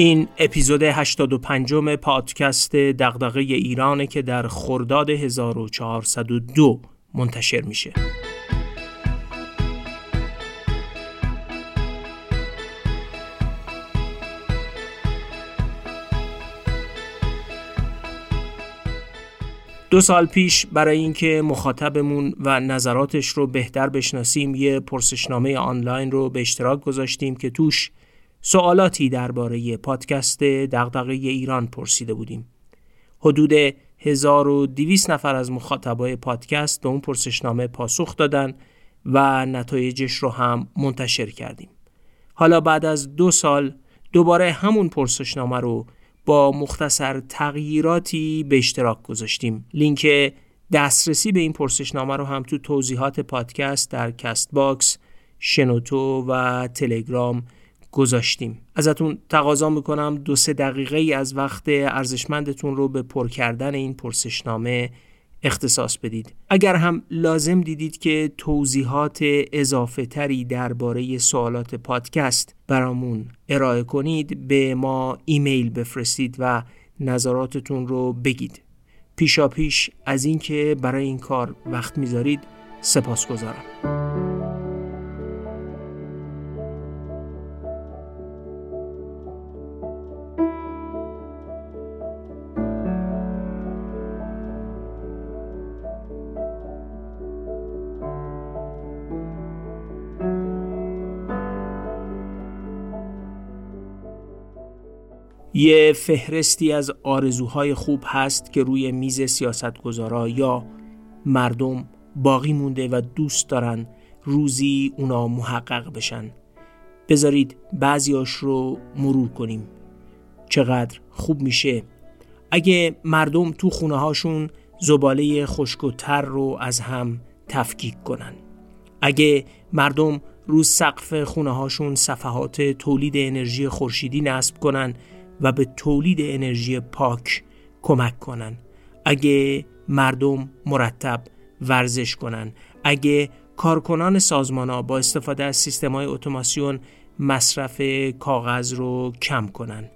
این اپیزود 85 پادکست دغدغه ایرانه که در خرداد 1402 منتشر میشه. دو سال پیش برای اینکه مخاطبمون و نظراتش رو بهتر بشناسیم یه پرسشنامه آنلاین رو به اشتراک گذاشتیم که توش سوالاتی درباره پادکست دغدغه ایران پرسیده بودیم. حدود 1200 نفر از مخاطبای پادکست به اون پرسشنامه پاسخ دادن و نتایجش رو هم منتشر کردیم. حالا بعد از دو سال دوباره همون پرسشنامه رو با مختصر تغییراتی به اشتراک گذاشتیم. لینک دسترسی به این پرسشنامه رو هم تو توضیحات پادکست در کست باکس، شنوتو و تلگرام گذاشتیم. ازتون تقاضا می‌کنم دو سه دقیقه ای از وقت ارزشمندتون رو به پر کردن این پرسشنامه اختصاص بدید. اگر هم لازم دیدید که توضیحات اضافه تری درباره سوالات پادکست برامون ارائه کنید به ما ایمیل بفرستید و نظراتتون رو بگید. پیشا پیش از اینکه برای این کار وقت می‌ذارید سپاس یه فهرستی از آرزوهای خوب هست که روی میز سیاستگزارا یا مردم باقی مونده و دوست دارن روزی اونا محقق بشن. بذارید بعضیاش رو مرور کنیم. چقدر خوب میشه. اگه مردم تو خونه هاشون زباله خشک و تر رو از هم تفکیک کنن. اگه مردم رو سقف خونه هاشون صفحات تولید انرژی خورشیدی نصب کنن و به تولید انرژی پاک کمک کنن. اگه مردم مرتب ورزش کنن. اگه کارکنان سازمان ها با استفاده از سیستم های اتوماسیون مصرف کاغذ رو کم کنن.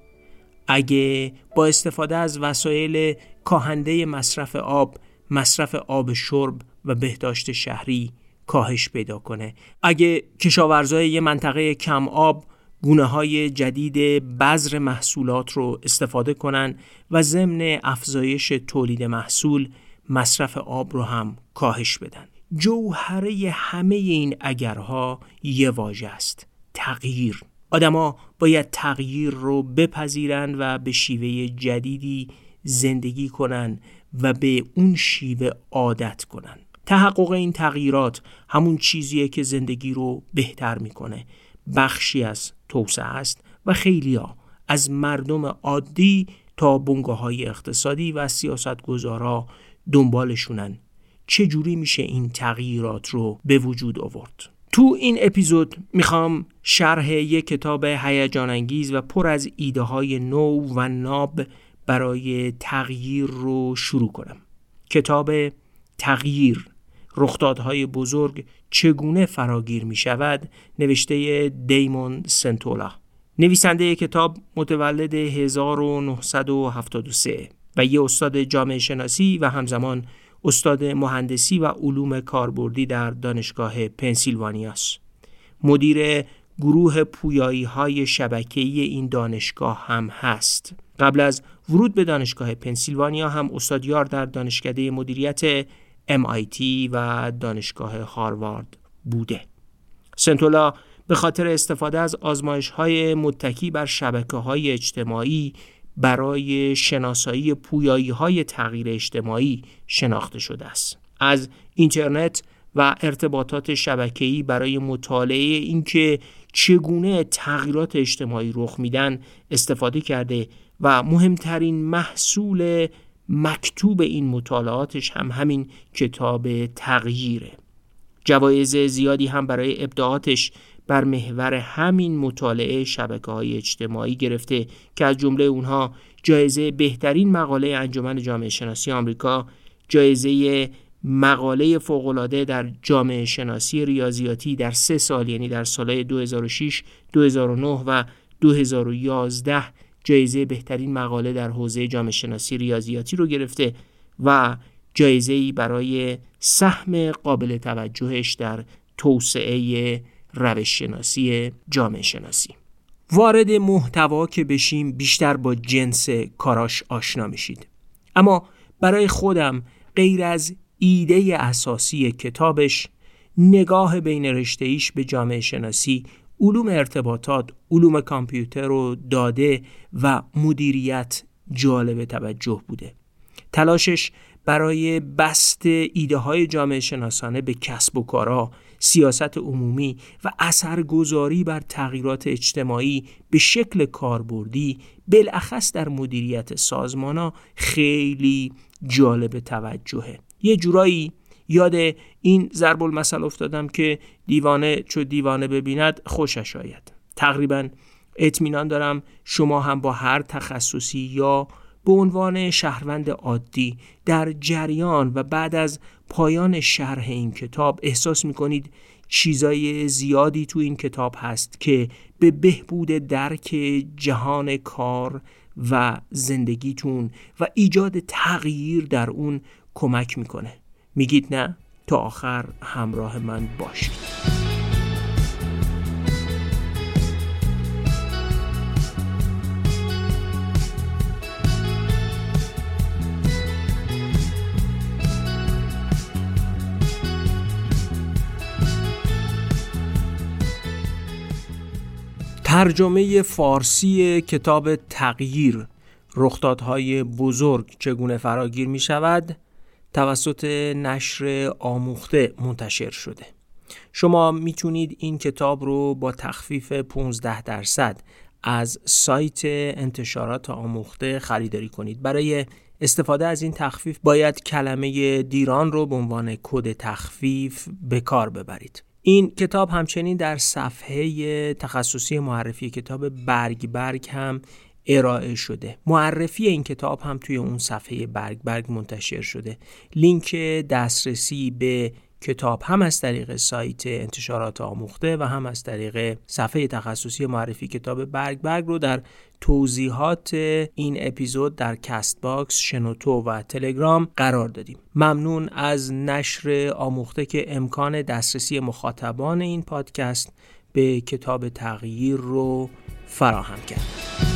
اگه با استفاده از وسایل کاهنده مصرف آب مصرف آب شرب و بهداشت شهری کاهش پیدا کنه. اگه کشاورزای یه منطقه کم آب گونه های جدید بذر محصولات رو استفاده کنن و ضمن افزایش تولید محصول مصرف آب رو هم کاهش بدن. جوهره همه این اگرها یه واژه است تغییر. آدما باید تغییر رو بپذیرن و به شیوه جدیدی زندگی کنن و به اون شیوه عادت کنن. تحقق این تغییرات همون چیزیه که زندگی رو بهتر می‌کنه. بخشی از توسعه است و خیلیا از مردم عادی تا بنگاه های اقتصادی و سیاستگزارا دنبالشونن. چجوری میشه این تغییرات رو به وجود آورد؟ تو این اپیزود می‌خوام شرح یک کتاب هیجان انگیز و پر از ایده های نو و ناب برای تغییر رو شروع کنم. کتاب تغییر رخدادهای بزرگ چگونه فراگیر می شود نوشته دیمون سنتولا. نویسنده کتاب متولد 1973 و یه استاد جامعه شناسی و همزمان استاد مهندسی و علوم کاربردی در دانشگاه پنسیلوانیاس مدیر گروه پویایی های شبکه‌ای این دانشگاه هم هست. قبل از ورود به دانشگاه پنسیلوانیا هم استادیار در دانشکده مدیریت MIT و دانشگاه هاروارد بوده. سنتولا به خاطر استفاده از آزمایش های متکی بر شبکه های اجتماعی برای شناسایی پویایی های تغییر اجتماعی شناخته شده است. از اینترنت و ارتباطات شبکه‌ای برای مطالعه اینکه چگونه تغییرات اجتماعی رخ میدن استفاده کرده و مهمترین محصول مکتوب این مطالعاتش هم همین کتاب تغییره. جوایز زیادی هم برای ابداعاتش بر محور همین مطالعه شبکه های اجتماعی گرفته که از جمله اونها جایزه بهترین مقاله انجمن جامعه شناسی آمریکا جایزه مقاله فوقالعاده در جامعه شناسی ریاضیاتی در سه سال یعنی در سالهای 2006 2009 و 2011 جایزه بهترین مقاله در حوزه جامعه شناسی ریاضیاتی رو گرفته و جایزه برای سهم قابل توجهش در توسعه روش شناسی جامعه شناسی وارد محتوا که بشیم بیشتر با جنس کاراش آشنا میشید. اما برای خودم غیر از ایده اساسی کتابش نگاه بین رشته به جامعه شناسی علوم ارتباطات، علوم کامپیوتر و داده و مدیریت جالب توجه بوده. تلاشش برای بست ایده های جامعه شناسانه به کسب و کارا، سیاست عمومی و اثرگذاری بر تغییرات اجتماعی به شکل کاربردی بالاخص در مدیریت سازمان خیلی جالب توجهه یه جورایی یاد این ضرب المثل افتادم که دیوانه چو دیوانه ببیند خوشش آید. تقریبا اطمینان دارم شما هم با هر تخصصی یا به عنوان شهروند عادی در جریان و بعد از پایان شرح این کتاب احساس می کنید چیزای زیادی تو این کتاب هست که به بهبود درک جهان کار و زندگیتون و ایجاد تغییر در اون کمک می‌کنه. میگید نه تا آخر همراه من باشید. ترجمه فارسی کتاب تغییر رخدادهای بزرگ چگونه فراگیر می شود توسط نشر آموخته منتشر شده. شما می‌تونید این کتاب رو با تخفیف 15 درصد از سایت انتشارات آموخته خریداری کنید. برای استفاده از این تخفیف باید کلمه دیران رو به عنوان کد تخفیف به کار ببرید. این کتاب همچنین در صفحه تخصصی معرفی کتاب برگ برگ هم ارائه شده معرفی این کتاب هم توی اون صفحه برگ برگ منتشر شده لینک دسترسی به کتاب هم از طریق سایت انتشارات آموخته و هم از طریق صفحه تخصصی معرفی کتاب برگ برگ رو در توضیحات این اپیزود در کست باکس، شنوتو و تلگرام قرار دادیم. ممنون از نشر آموخته که امکان دسترسی مخاطبان این پادکست به کتاب تغییر رو فراهم کرد.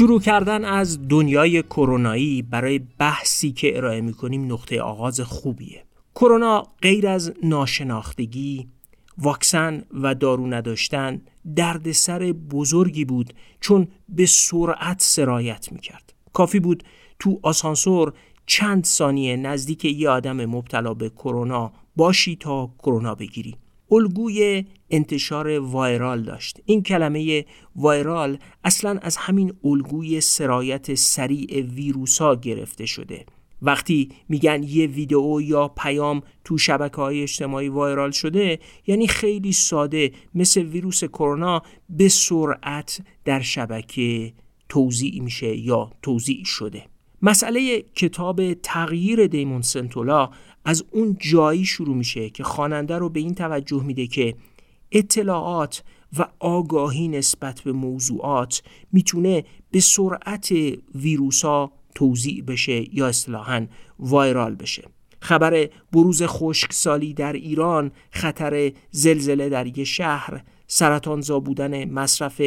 شروع کردن از دنیای کرونایی برای بحثی که ارائه می‌کنیم نقطه آغاز خوبیه. کرونا غیر از ناشناختگی واکسن و دارو نداشتن دردسر بزرگی بود چون به سرعت سرایت می‌کرد. کافی بود تو آسانسور چند ثانیه نزدیک یه آدم مبتلا به کرونا باشی تا کرونا بگیری. الگوی انتشار وایرال داشت. این کلمه وایرال اصلا از همین الگوی سرایت سریع ویروسا گرفته شده. وقتی میگن یه ویدئو یا پیام تو شبکه های اجتماعی وایرال شده یعنی خیلی ساده مثل ویروس کرونا به سرعت در شبکه توضیع میشه یا توضیع شده. مسئله کتاب تغییر دیمون سنتولا از اون جایی شروع میشه که خواننده رو به این توجه میده که اطلاعات و آگاهی نسبت به موضوعات می‌تونه به سرعت ویروسا توضیع بشه یا اصطلاحا وایرال بشه. خبر بروز خشکسالی در ایران خطر زلزله در یه شهر سرطانزا بودن مصرف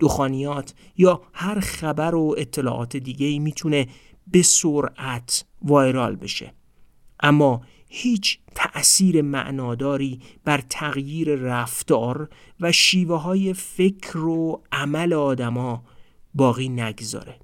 دخانیات یا هر خبر و اطلاعات دیگه می‌تونه به سرعت وایرال بشه. اما هیچ تأثیر معناداری بر تغییر رفتار و شیوه های فکر و عمل آدما باقی نگذاره.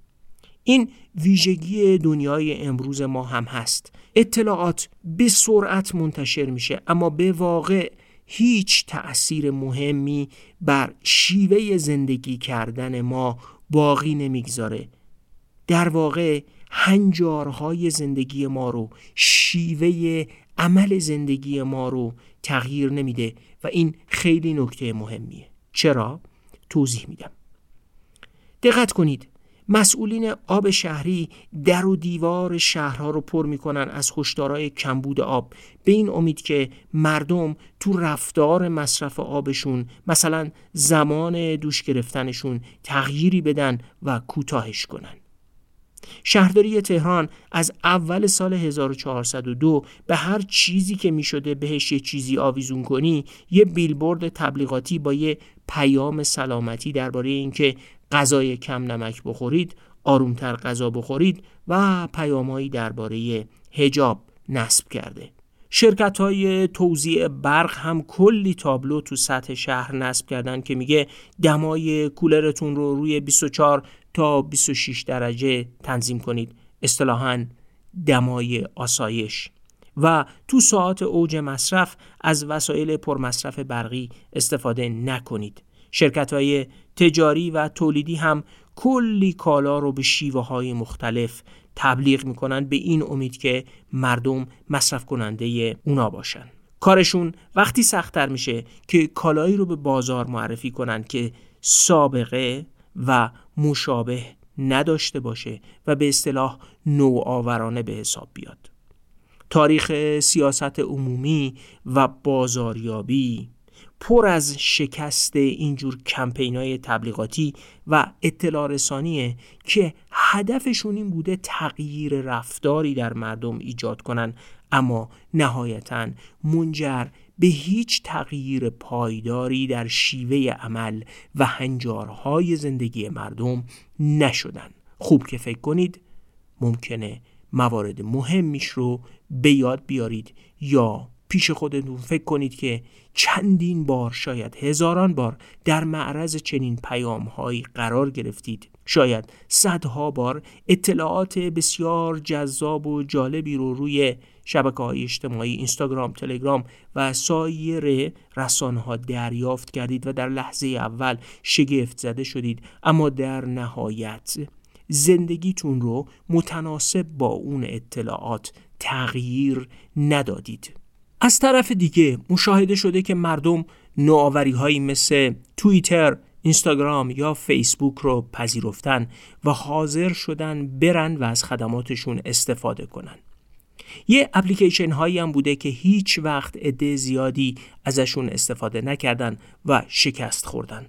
این ویژگی دنیای امروز ما هم هست. اطلاعات به سرعت منتشر میشه اما به واقع هیچ تأثیر مهمی بر شیوه زندگی کردن ما باقی نمی‌گذاره. در واقع هنجارهای زندگی ما رو شیوه عمل زندگی ما رو تغییر نمیده و این خیلی نکته مهمیه. چرا؟ توضیح میدم. دقت کنید مسئولین آب شهری در و دیوار شهرها رو پر می‌کنن از هشدارهای کمبود آب. به این امید که مردم تو رفتار مصرف آبشون مثلا زمان دوش گرفتنشون تغییری بدن و کوتاهش کنن. شهرداری تهران از اول سال 1402 به هر چیزی که می شده بهش یه چیزی آویزون کنی یه بیلبورد تبلیغاتی با یه پیام سلامتی درباره اینکه غذای کم نمک بخورید آرومتر غذا بخورید و پیامهایی درباره هجاب نصب کرده. شرکت های توزیع برق هم کلی تابلو تو سطح شهر نصب کردن که میگه دمای کولرتون رو روی 24 تا 26 درجه تنظیم کنید. اصطلاحا دمای آسایش. و تو ساعت اوج مصرف از وسایل پرمصرف برقی استفاده نکنید. شرکت های تجاری و تولیدی هم کلی کالا رو به شیوه های مختلف تبلیغ می‌کنن به این امید که مردم مصرف کننده اونا باشن. کارشون وقتی سختتر میشه که کالایی رو به بازار معرفی کنن که سابقه و مشابه نداشته باشه و به اصطلاح نوآورانه به حساب بیاد. تاریخ سیاست عمومی و بازاریابی پر از شکست اینجور کمپین های تبلیغاتی و اطلاع رسانیه که هدفشون این بوده تغییر رفتاری در مردم ایجاد کنن. اما نهایتا منجر به هیچ تغییر پایداری در شیوه عمل و هنجارهای زندگی مردم نشدن. خوب که فکر کنید ممکنه موارد مهمیش رو به یاد بیارید یا پیش خودتون فکر کنید که چندین بار شاید هزاران بار در معرض چنین پیام هایی قرار گرفتید. شاید صدها بار اطلاعات بسیار جذاب و جالبی رو روی شبکه های اجتماعی اینستاگرام تلگرام و سایر رسانه ها دریافت کردید و در لحظه اول شگفت زده شدید. اما در نهایت زندگیتون رو متناسب با اون اطلاعات تغییر ندادید. از طرف دیگه مشاهده شده که مردم نوآوری هایی مثل توییتر، اینستاگرام یا فیسبوک رو پذیرفتن و حاضر شدن برن و از خدماتشون استفاده کنن. یه اپلیکیشن هایی هم بوده که هیچ وقت عده زیادی ازشون استفاده نکردن و شکست خوردن.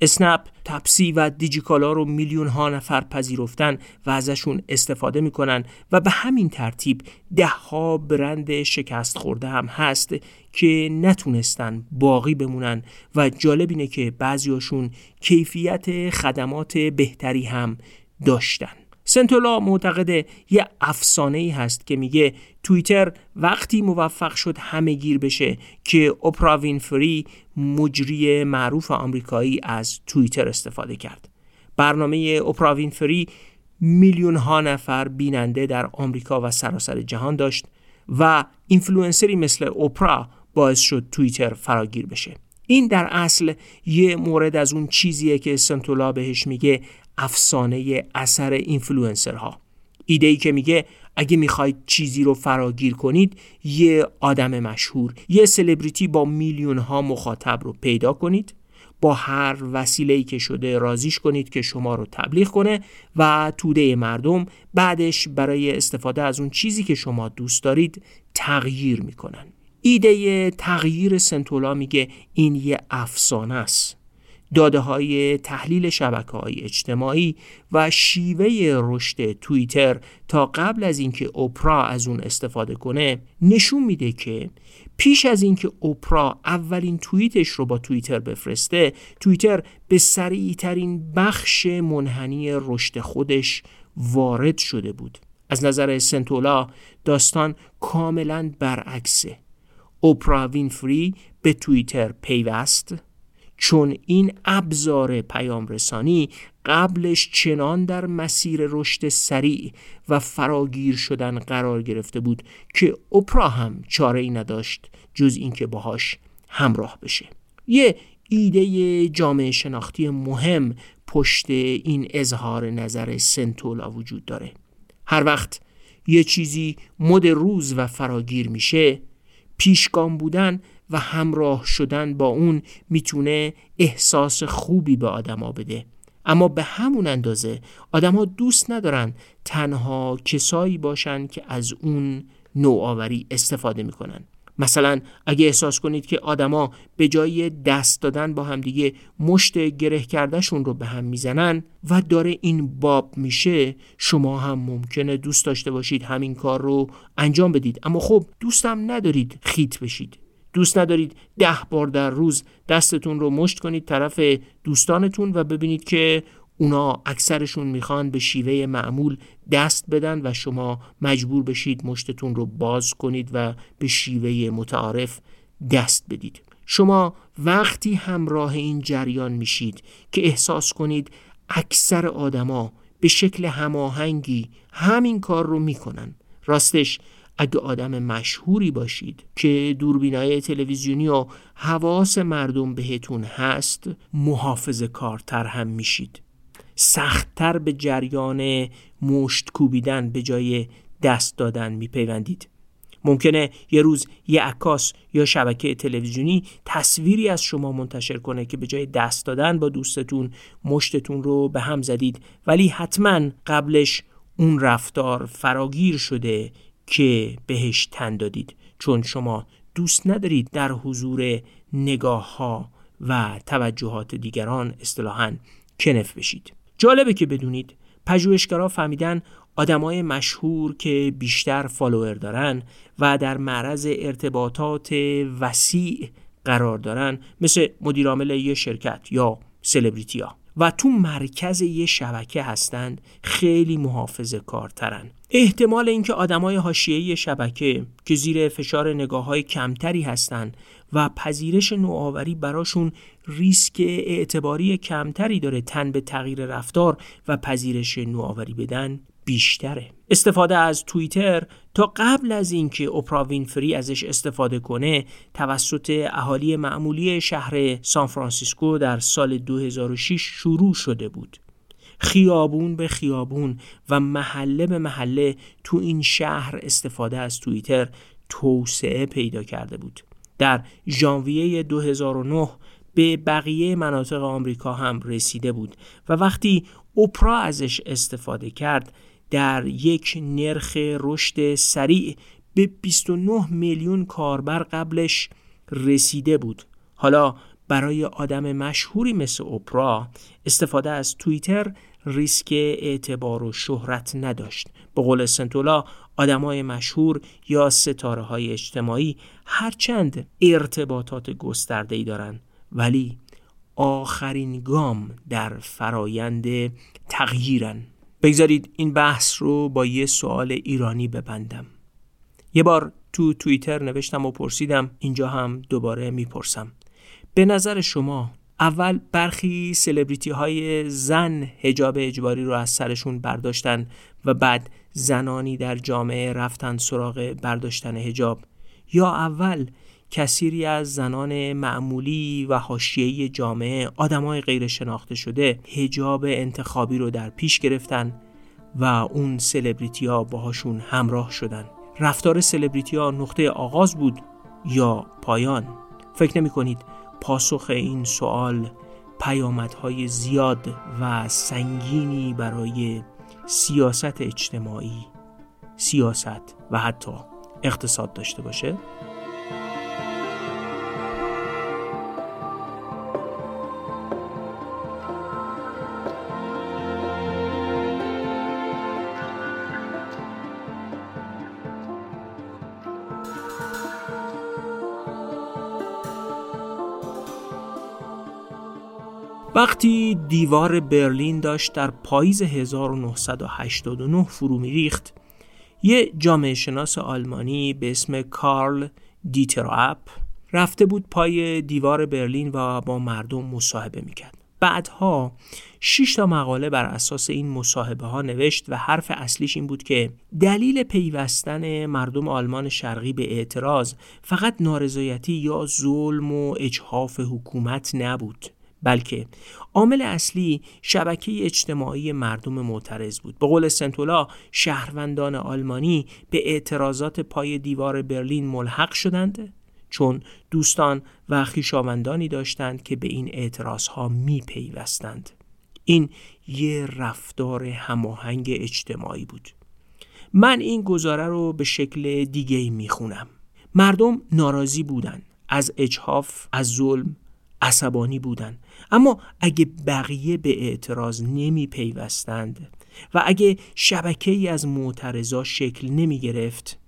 اسنپ، تپسی و دیجیکالا رو میلیون ها نفر پذیرفتن و ازشون استفاده می‌کنن و به همین ترتیب ده ها برند شکست خورده هم هست که نتونستن باقی بمونن و جالب اینه که بعضیاشون کیفیت خدمات بهتری هم داشتن. سنتولا معتقده یه افسانه ای هست که میگه توییتر وقتی موفق شد همه گیر بشه که اوپرا وینفری مجری معروف آمریکایی از توییتر استفاده کرد. برنامه اوپرا وینفری میلیون ها نفر بیننده در آمریکا و سراسر جهان داشت و اینفلوئنسری مثل اوپرا باعث شد توییتر فراگیر بشه. این در اصل یه مورد از اون چیزیه که سنتولا بهش میگه افسانه اثر اینفلوئنسرها. ایده ای که میگه اگه می‌خواید چیزی رو فراگیر کنید یه آدم مشهور یه سلبریتی با میلیون ها مخاطب رو پیدا کنید با هر وسیله ای که شده راضیش کنید که شما رو تبلیغ کنه و توده مردم بعدش برای استفاده از اون چیزی که شما دوست دارید تغییر می‌کنن. ایده تغییر سنتولا میگه این یه افسانه است. داده های تحلیل شبکه های اجتماعی و شیوه رشد توییتر تا قبل از اینکه اوپرا از اون استفاده کنه نشون میده که پیش از اینکه اوپرا اولین توییتش رو با توییتر بفرسته توییتر به سریع ترین بخش منحنی رشد خودش وارد شده بود. از نظر سنتولا داستان کاملا برعکسه. اوپرا وینفری به توییتر پیوست؟ چون این ابزار پیام رسانی قبلش چنان در مسیر رشد سریع و فراگیر شدن قرار گرفته بود که اپرا هم چاره ای نداشت جز اینکه باهاش همراه بشه. یه ایده جامعه شناختی مهم پشت این اظهار نظر سنتولا وجود داره. هر وقت یه چیزی مد روز و فراگیر میشه پیشگام بودن و همراه شدن با اون می‌تونه احساس خوبی به آدما بده. اما به همون اندازه آدما دوست ندارن تنها کسایی باشن که از اون نوآوری استفاده می‌کنن. مثلا اگه احساس کنید که آدما به جای دست دادن با همدیگه مشت گره کردهشون رو به هم می‌زنن و داره این باب میشه شما هم ممکنه دوست داشته باشید همین کار رو انجام بدید. اما خب دوستم ندارید خیت بشید. دوست ندارید ده بار در روز دستتون رو مشت کنید طرف دوستانتون و ببینید که اونا اکثرشون می‌خوان به شیوه معمول دست بدن و شما مجبور بشید مشتتون رو باز کنید و به شیوه متعارف دست بدید. شما وقتی همراه این جریان میشید که احساس کنید اکثر آدما به شکل هماهنگی همین کار رو می‌کنن. راستش اگه آدم مشهوری باشید که دوربینای تلویزیونی و حواس مردم بهتون هست محافظ کارتر هم میشید. سختتر به جریان مشت کوبیدن به جای دست دادن میپیوندید. ممکنه یه روز یه عکاس یا شبکه تلویزیونی تصویری از شما منتشر کنه که به جای دست دادن با دوستتون مشتتون رو به هم زدید ولی حتما قبلش اون رفتار فراگیر شده که بهش تن دادید. چون شما دوست ندارید در حضور نگاه ها و توجهات دیگران اصطلاحا کنف بشید. جالبه که بدونید پژوهشگرا فهمیدن آدمای مشهور که بیشتر فالوور دارن و در معرض ارتباطات وسیع قرار دارن مثل مدیرعامل یه شرکت یا سلبریتیا و تو مرکز یه شبکه هستند خیلی محافظه کارترن. احتمال اینکه آدمای حاشیه‌ای شبکه که زیر فشار نگاه های کمتری هستند و پذیرش نوآوری براشون ریسک اعتباری کمتری داره تن به تغییر رفتار و پذیرش نوآوری بدن بیشتره. استفاده از توییتر تا قبل از اینکه اوپرا وینفری ازش استفاده کنه توسط اهالی معمولی شهر سان فرانسیسکو در سال 2006 شروع شده بود. خیابون به خیابون و محله به محله تو این شهر استفاده از توییتر توسعه پیدا کرده بود. در ژانویه 2009 به بقیه مناطق آمریکا هم رسیده بود و وقتی اوپرا ازش استفاده کرد در یک نرخ رشد سریع به 29 میلیون کاربر قبلش رسیده بود. حالا برای آدم مشهوری مثل اوپرا استفاده از توییتر ریسک اعتبار و شهرت نداشت. به قول سنتولا آدمای مشهور یا ستاره های اجتماعی هرچند ارتباطات گسترده ای دارن ولی آخرین گام در فرایند تغییرن. بگذارید این بحث رو با یه سوال ایرانی ببندم. یه بار تو توییتر نوشتم و پرسیدم اینجا هم دوباره می‌پرسم. به نظر شما اول برخی سلبریتی های زن هجاب اجباری رو از سرشون برداشتن و بعد زنانی در جامعه رفتن سراغ برداشتن هجاب یا اول کثیری از زنان معمولی و حاشیه‌ای جامعه آدمای غیر شناخته شده هجاب انتخابی رو در پیش گرفتن و اون سلبریتی ها باهاشون همراه شدن رفتار سلبریتی ها نقطه آغاز بود یا پایان فکر نمی کنید پاسخ این سوال پیامدهای زیاد و سنگینی برای سیاست اجتماعی سیاست و حتی اقتصاد داشته باشه؟ وقتی دیوار برلین داشت در پاییز 1989 فرو میریخت یه جامعه شناس آلمانی به اسم کارل دیتراپ رفته بود پای دیوار برلین و با مردم مصاحبه می‌کرد. بعدها 6 تا مقاله بر اساس این مصاحبه ها نوشت و حرف اصلیش این بود که دلیل پیوستن مردم آلمان شرقی به اعتراض فقط نارضایتی یا ظلم و اجحاف حکومت نبود. بلکه عامل اصلی شبکه اجتماعی مردم معترض بود. به قول سنتولا شهروندان آلمانی به اعتراضات پای دیوار برلین ملحق شدند چون دوستان و خیشاوندانی داشتند که به این اعتراض ها می پیوستند. این یه رفتار هماهنگ اجتماعی بود. من این گزاره رو به شکل دیگه می خونم مردم ناراضی بودن از اجحاف از ظلم عصبانی بودن. اما اگه بقیه به اعتراض نمی پیوستند و اگه شبکه ای از معترضا شکل نمی گرفت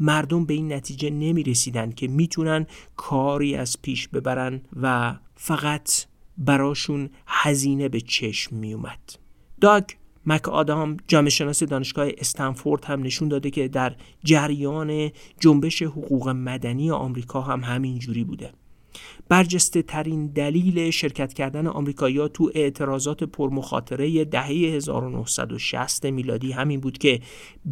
مردم به این نتیجه نمی رسیدن که می‌تونن کاری از پیش ببرن و فقط براشون هزینه به چشم می اومد. داگ مک آدام جامعه شناس دانشگاه استنفورد هم نشون داده که در جریان جنبش حقوق مدنی آمریکا هم همین جوری بوده. برجسته ترین دلیل شرکت کردن آمریکایی‌ها تو اعتراضات پرمخاطره دهه 1960 میلادی همین بود که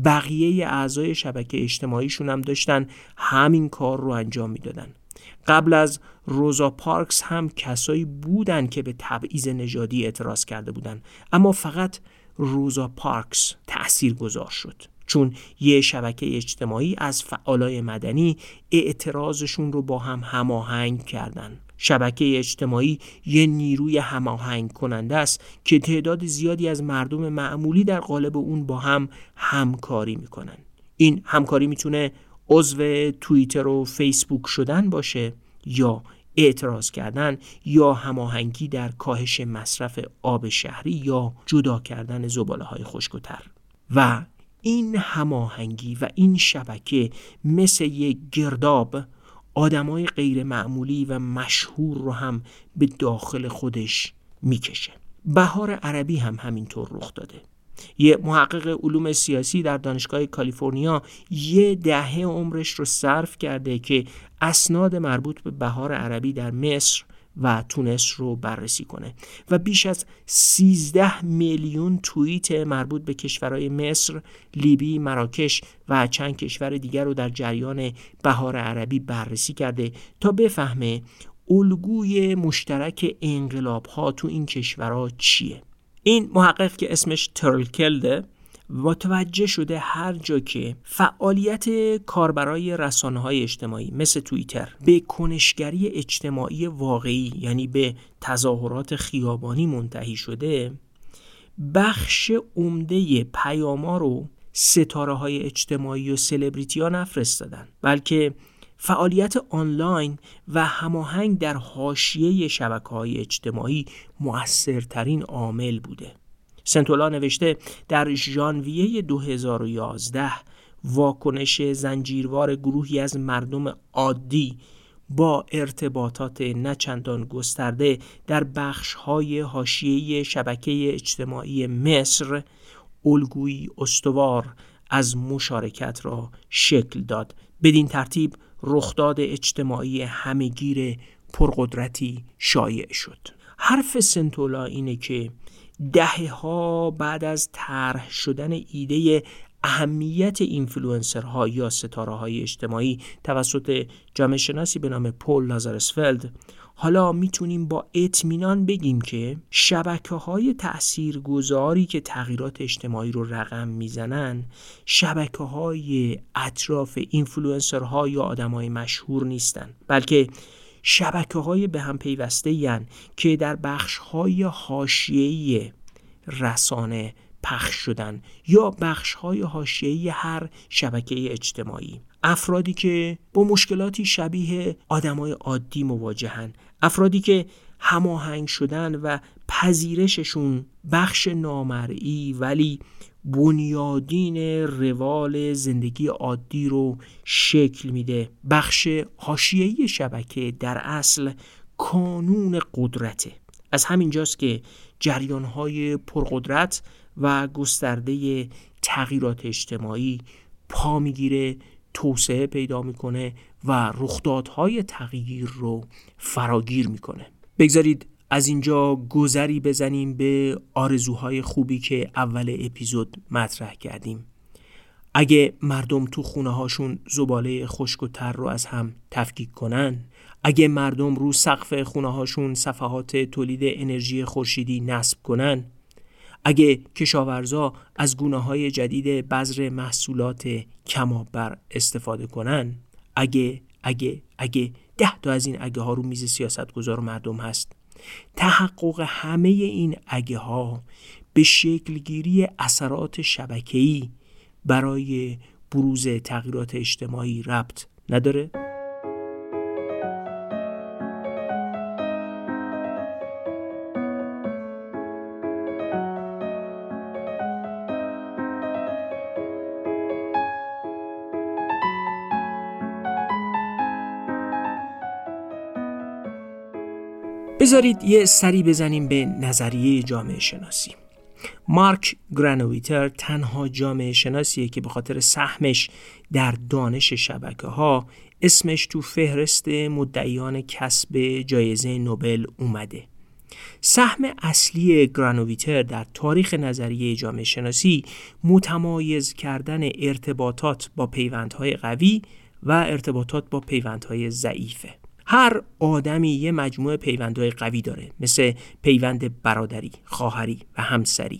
بقیه اعضای شبکه اجتماعیشون هم داشتن همین کار رو انجام می‌دادن. قبل از روزا پارکس هم کسایی بودن که به تبعیض نژادی اعتراض کرده بودن اما فقط روزا پارکس تأثیر گذار شد چون یه شبکه اجتماعی از فعالای مدنی اعتراضشون رو با هم هماهنگ کردن. شبکه اجتماعی یه نیروی هماهنگ کننده است که تعداد زیادی از مردم معمولی در قالب اون با هم همکاری می‌کنن. این همکاری می‌تونه عضو توییتر و فیسبوک شدن باشه یا اعتراض کردن یا هماهنگی در کاهش مصرف آب شهری یا جدا کردن زباله های خشکتر و این هماهنگی و این شبکه مثل یک گرداب آدمای غیر معمولی و مشهور رو هم به داخل خودش می‌کشه. بهار عربی هم همینطور رخ داده. یه محقق علوم سیاسی در دانشگاه کالیفرنیا یه دهه عمرش رو صرف کرده که اسناد مربوط به بهار عربی در مصر و تونس رو بررسی کنه. و بیش از 13 میلیون توییت مربوط به کشورهای مصر، لیبی، مراکش و چند کشور دیگر رو در جریان بهار عربی بررسی کرده تا بفهمه الگوی مشترک انقلاب ها تو این کشورها چیه. این محقق که اسمش ترلکلده متوجه شده هر جا که فعالیت کاربرای رسانه های اجتماعی مثل توییتر به کنشگری اجتماعی واقعی یعنی به تظاهرات خیابانی منتهی شده بخش عمده پیاما رو ستاره های اجتماعی و سلبریتی ها نفرستادن بلکه فعالیت آنلاین و هماهنگ در حاشیه شبکه های اجتماعی مؤثرترین عامل بوده. سنتولا نوشته در ژانویه 2011 واکنش زنجیروار گروهی از مردم عادی با ارتباطات نچندان گسترده در بخش‌های حاشیه شبکه اجتماعی مصر الگویی استوار از مشارکت را شکل داد. بدین ترتیب رخداد اجتماعی همهگیر پرقدرتی شایع شد. حرف سنتولا اینه که دهه ها بعد از طرح شدن ایده اهمیت اینفلوئنسرها یا ستاره های اجتماعی توسط جامعه شناسی به نام پول لازارسفلد حالا می‌تونیم با اطمینان بگیم که شبکه های تأثیر گذاری که تغییرات اجتماعی رو رقم می‌زنن شبکه های اطراف اینفلوئنسرها یا آدم های مشهور نیستن بلکه شبکه های به هم پیوسته که در بخش های حاشیه‌ای رسانه پخش شدن یا بخش های حاشیه‌ای هر شبکه اجتماعی. افرادی که با مشکلاتی شبیه آدمای عادی مواجهن. افرادی که هماهنگ شدن و پذیرششون بخش نامرئی ولی بنیادین روال زندگی عادی رو شکل میده. بخش حاشیه‌ای شبکه در اصل کانون قدرته. از همینجاست که جریانهای پرقدرت و گسترده تغییرات اجتماعی پا می‌گیره توسعه پیدا می‌کنه و رخدادهای تغییر رو فراگیر می‌کنه. بگذارید از اینجا گذری بزنیم به آرزوهای خوبی که اول اپیزود مطرح کردیم. اگه مردم تو خونه هاشون زباله خشک و تر رو از هم تفکیک کنن اگه مردم رو سقف خونه هاشون صفحات تولید انرژی خورشیدی نصب کنن اگه کشاورزا از گونه های جدید بذر محصولات کمابر استفاده کنن اگه اگه اگه ده تا از این اگه ها رو میز سیاست گذار مردم هست تحقق همه این اگه ها به شکلگیری اثرات شبکه‌ای برای بروز تغییرات اجتماعی ربط نداره؟ بذارید یه سری بزنیم به نظریه جامعه شناسی. مارک گرانویتر تنها جامعه شناسیه که به خاطر سهمش در دانش شبکه ها اسمش تو فهرست مدعیان کسب جایزه نوبل اومده. سهم اصلی گرانویتر در تاریخ نظریه جامعه شناسی متمایز کردن ارتباطات با پیوندهای قوی و ارتباطات با پیوندهای ضعیفه. هر آدمی یه مجموعه پیوندهای قوی داره مثل پیوند برادری، خواهری و همسری.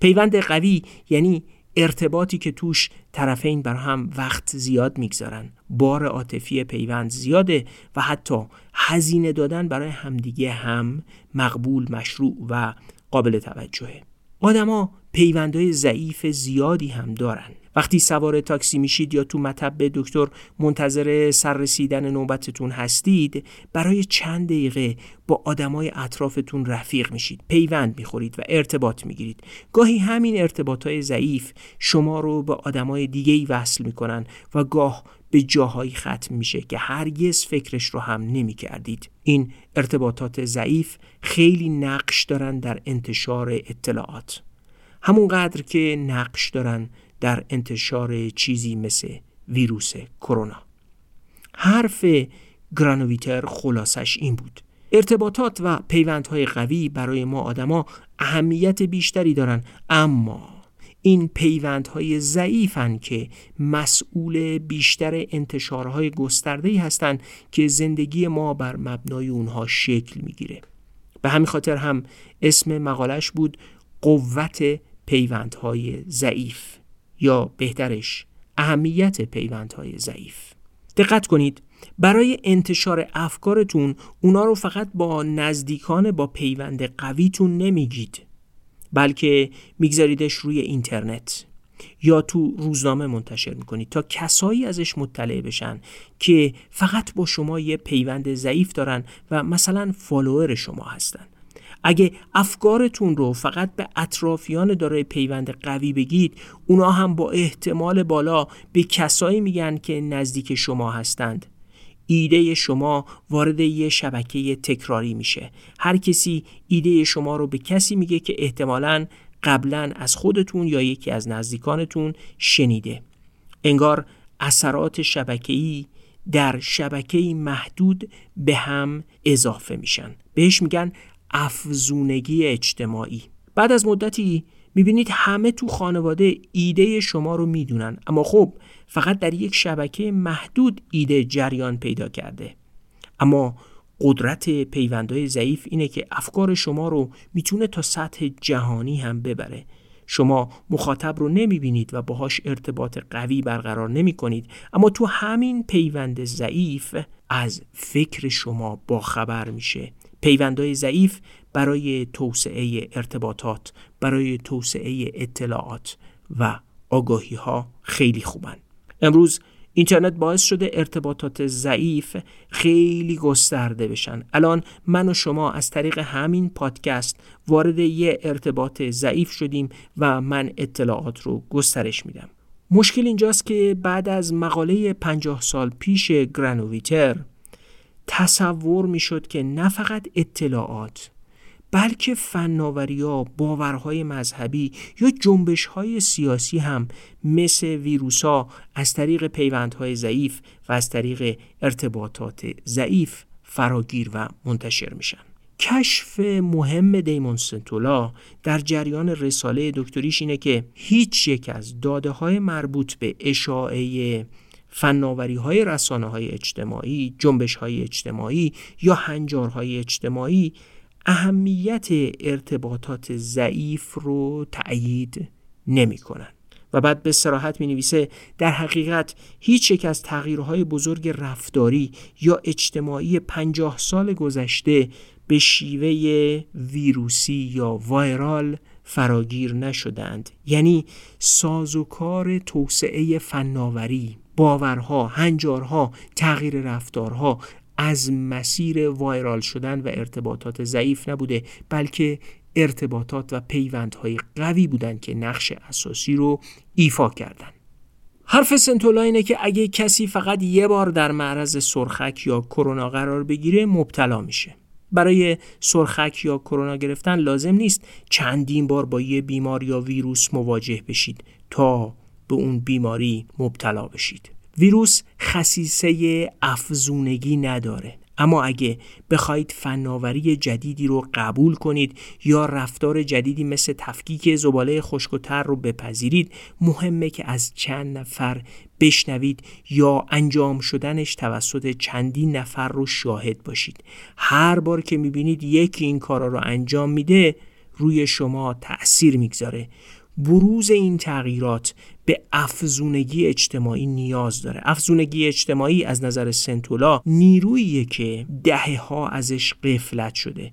پیوند قوی یعنی ارتباطی که توش طرفین بر هم وقت زیاد می‌گذارن. بار عاطفی پیوند زیاده و حتی هزینه دادن برای همدیگه هم مقبول مشروع و قابل توجهه. آدما پیوندهای ضعیف زیادی هم دارن. وقتی سوار تاکسی میشید یا تو مطب دکتر منتظر سررسیدن نوبتتون هستید برای چند دقیقه با آدمای اطرافتون رفیق میشید پیوند می‌خورید و ارتباط می‌گیرید گاهی همین ارتباطهای ضعیف شما رو به آدمای دیگه وصل می‌کنن و گاه به جاهایی ختم میشه که هرگز فکرش رو هم نمی کردید. این ارتباطات ضعیف خیلی نقش دارن در انتشار اطلاعات همونقدر که نقش دارن در انتشار چیزی مثل ویروس کرونا. حرف گرانویتر خلاصش این بود. ارتباطات و پیوندهای قوی برای ما آدما اهمیت بیشتری دارن اما این پیوندهای ضعیفن که مسئول بیشتر انتشارهای گسترده هستند که زندگی ما بر مبنای اونها شکل می‌گیره. به همین خاطر هم اسم مقالش بود قوت پیوندهای ضعیف. یا بهترش اهمیت پیوندهای ضعیف. دقت کنید برای انتشار افکارتون اونا رو فقط با نزدیکان با پیوند قویتون نمیگید بلکه میگذاریدش روی اینترنت یا تو روزنامه منتشر می‌کنید تا کسایی ازش مطلع بشن که فقط با شما یه پیوند ضعیف دارن و مثلا فالوور شما هستن. اگه افکارتون رو فقط به اطرافیان دارای پیوند قوی بگید اونا هم با احتمال بالا به کسایی میگن که نزدیک شما هستند. ایده شما وارد یه شبکه تکراری میشه. هر کسی ایده شما رو به کسی میگه که احتمالا قبلا از خودتون یا یکی از نزدیکانتون شنیده. انگار اثرات شبکه‌ای در شبکه محدود به هم اضافه میشن. بهش میگن افزونگی اجتماعی. بعد از مدتی می‌بینید همه تو خانواده ایده شما رو می‌دونن اما خب فقط در یک شبکه محدود ایده جریان پیدا کرده. اما قدرت پیوندهای ضعیف اینه که افکار شما رو می‌تونه تا سطح جهانی هم ببره. شما مخاطب رو نمی‌بینید و باهاش ارتباط قوی برقرار نمی کنید اما تو همین پیوند ضعیف از فکر شما باخبر میشه. پیوندهای ضعیف برای توسعه ارتباطات برای توسعه اطلاعات و آگاهی ها خیلی خوبن. امروز اینترنت باعث شده ارتباطات ضعیف خیلی گسترده بشن. الان من و شما از طریق همین پادکست وارد یه ارتباط ضعیف شدیم و من اطلاعات رو گسترش میدم. مشکل اینجاست که بعد از مقاله 50 سال پیش گرانوویتر تصور می‌شد که نه فقط اطلاعات بلکه فناوری ها باورهای مذهبی یا جنبش های سیاسی هم مثل ویروس ها از طریق پیوندهای ضعیف و از طریق ارتباطات ضعیف فراگیر و منتشر میشن. کشف مهم دیمون سنتولا در جریان رساله دکتریش اینه که هیچ یک از داده های مربوط به اشاعه فناوری های رسانه های اجتماعی، جنبش های اجتماعی یا هنجارهای اجتماعی اهمیت ارتباطات ضعیف رو تأیید نمی کنن. و بعد به سراحت می نویسه در حقیقت هیچ یک از تغییرهای بزرگ رفتاری یا اجتماعی پنجاه سال گذشته به شیوه ویروسی یا وایرال فراگیر نشدند یعنی سازوکار توسعه فناوری باورها هنجارها تغییر رفتارها از مسیر وایرال شدن و ارتباطات ضعیف نبوده بلکه ارتباطات و پیوندهای قوی بودند که نقش اساسی رو ایفا کردند. حرف سنتولا اینه که اگه کسی فقط یه بار در معرض سرخک یا کرونا قرار بگیره مبتلا میشه. برای سرخک یا کرونا گرفتن لازم نیست چندین بار با یه بیمار یا ویروس مواجه بشید تا به اون بیماری مبتلا بشید. ویروس خصیصه افزونگی نداره. اما اگه بخواید فناوری جدیدی رو قبول کنید یا رفتار جدیدی مثل تفکیک زباله خشک و تر رو بپذیرید مهمه که از چند نفر بشنوید یا انجام شدنش توسط چندین نفر رو شاهد باشید. هر بار که می‌بینید یکی این کارا رو انجام میده روی شما تأثیر می‌گذاره. بروز این تغییرات به افزونگی اجتماعی نیاز داره. افزونگی اجتماعی از نظر سنتولا نیروییه که دهه ها ازش قفلت شده.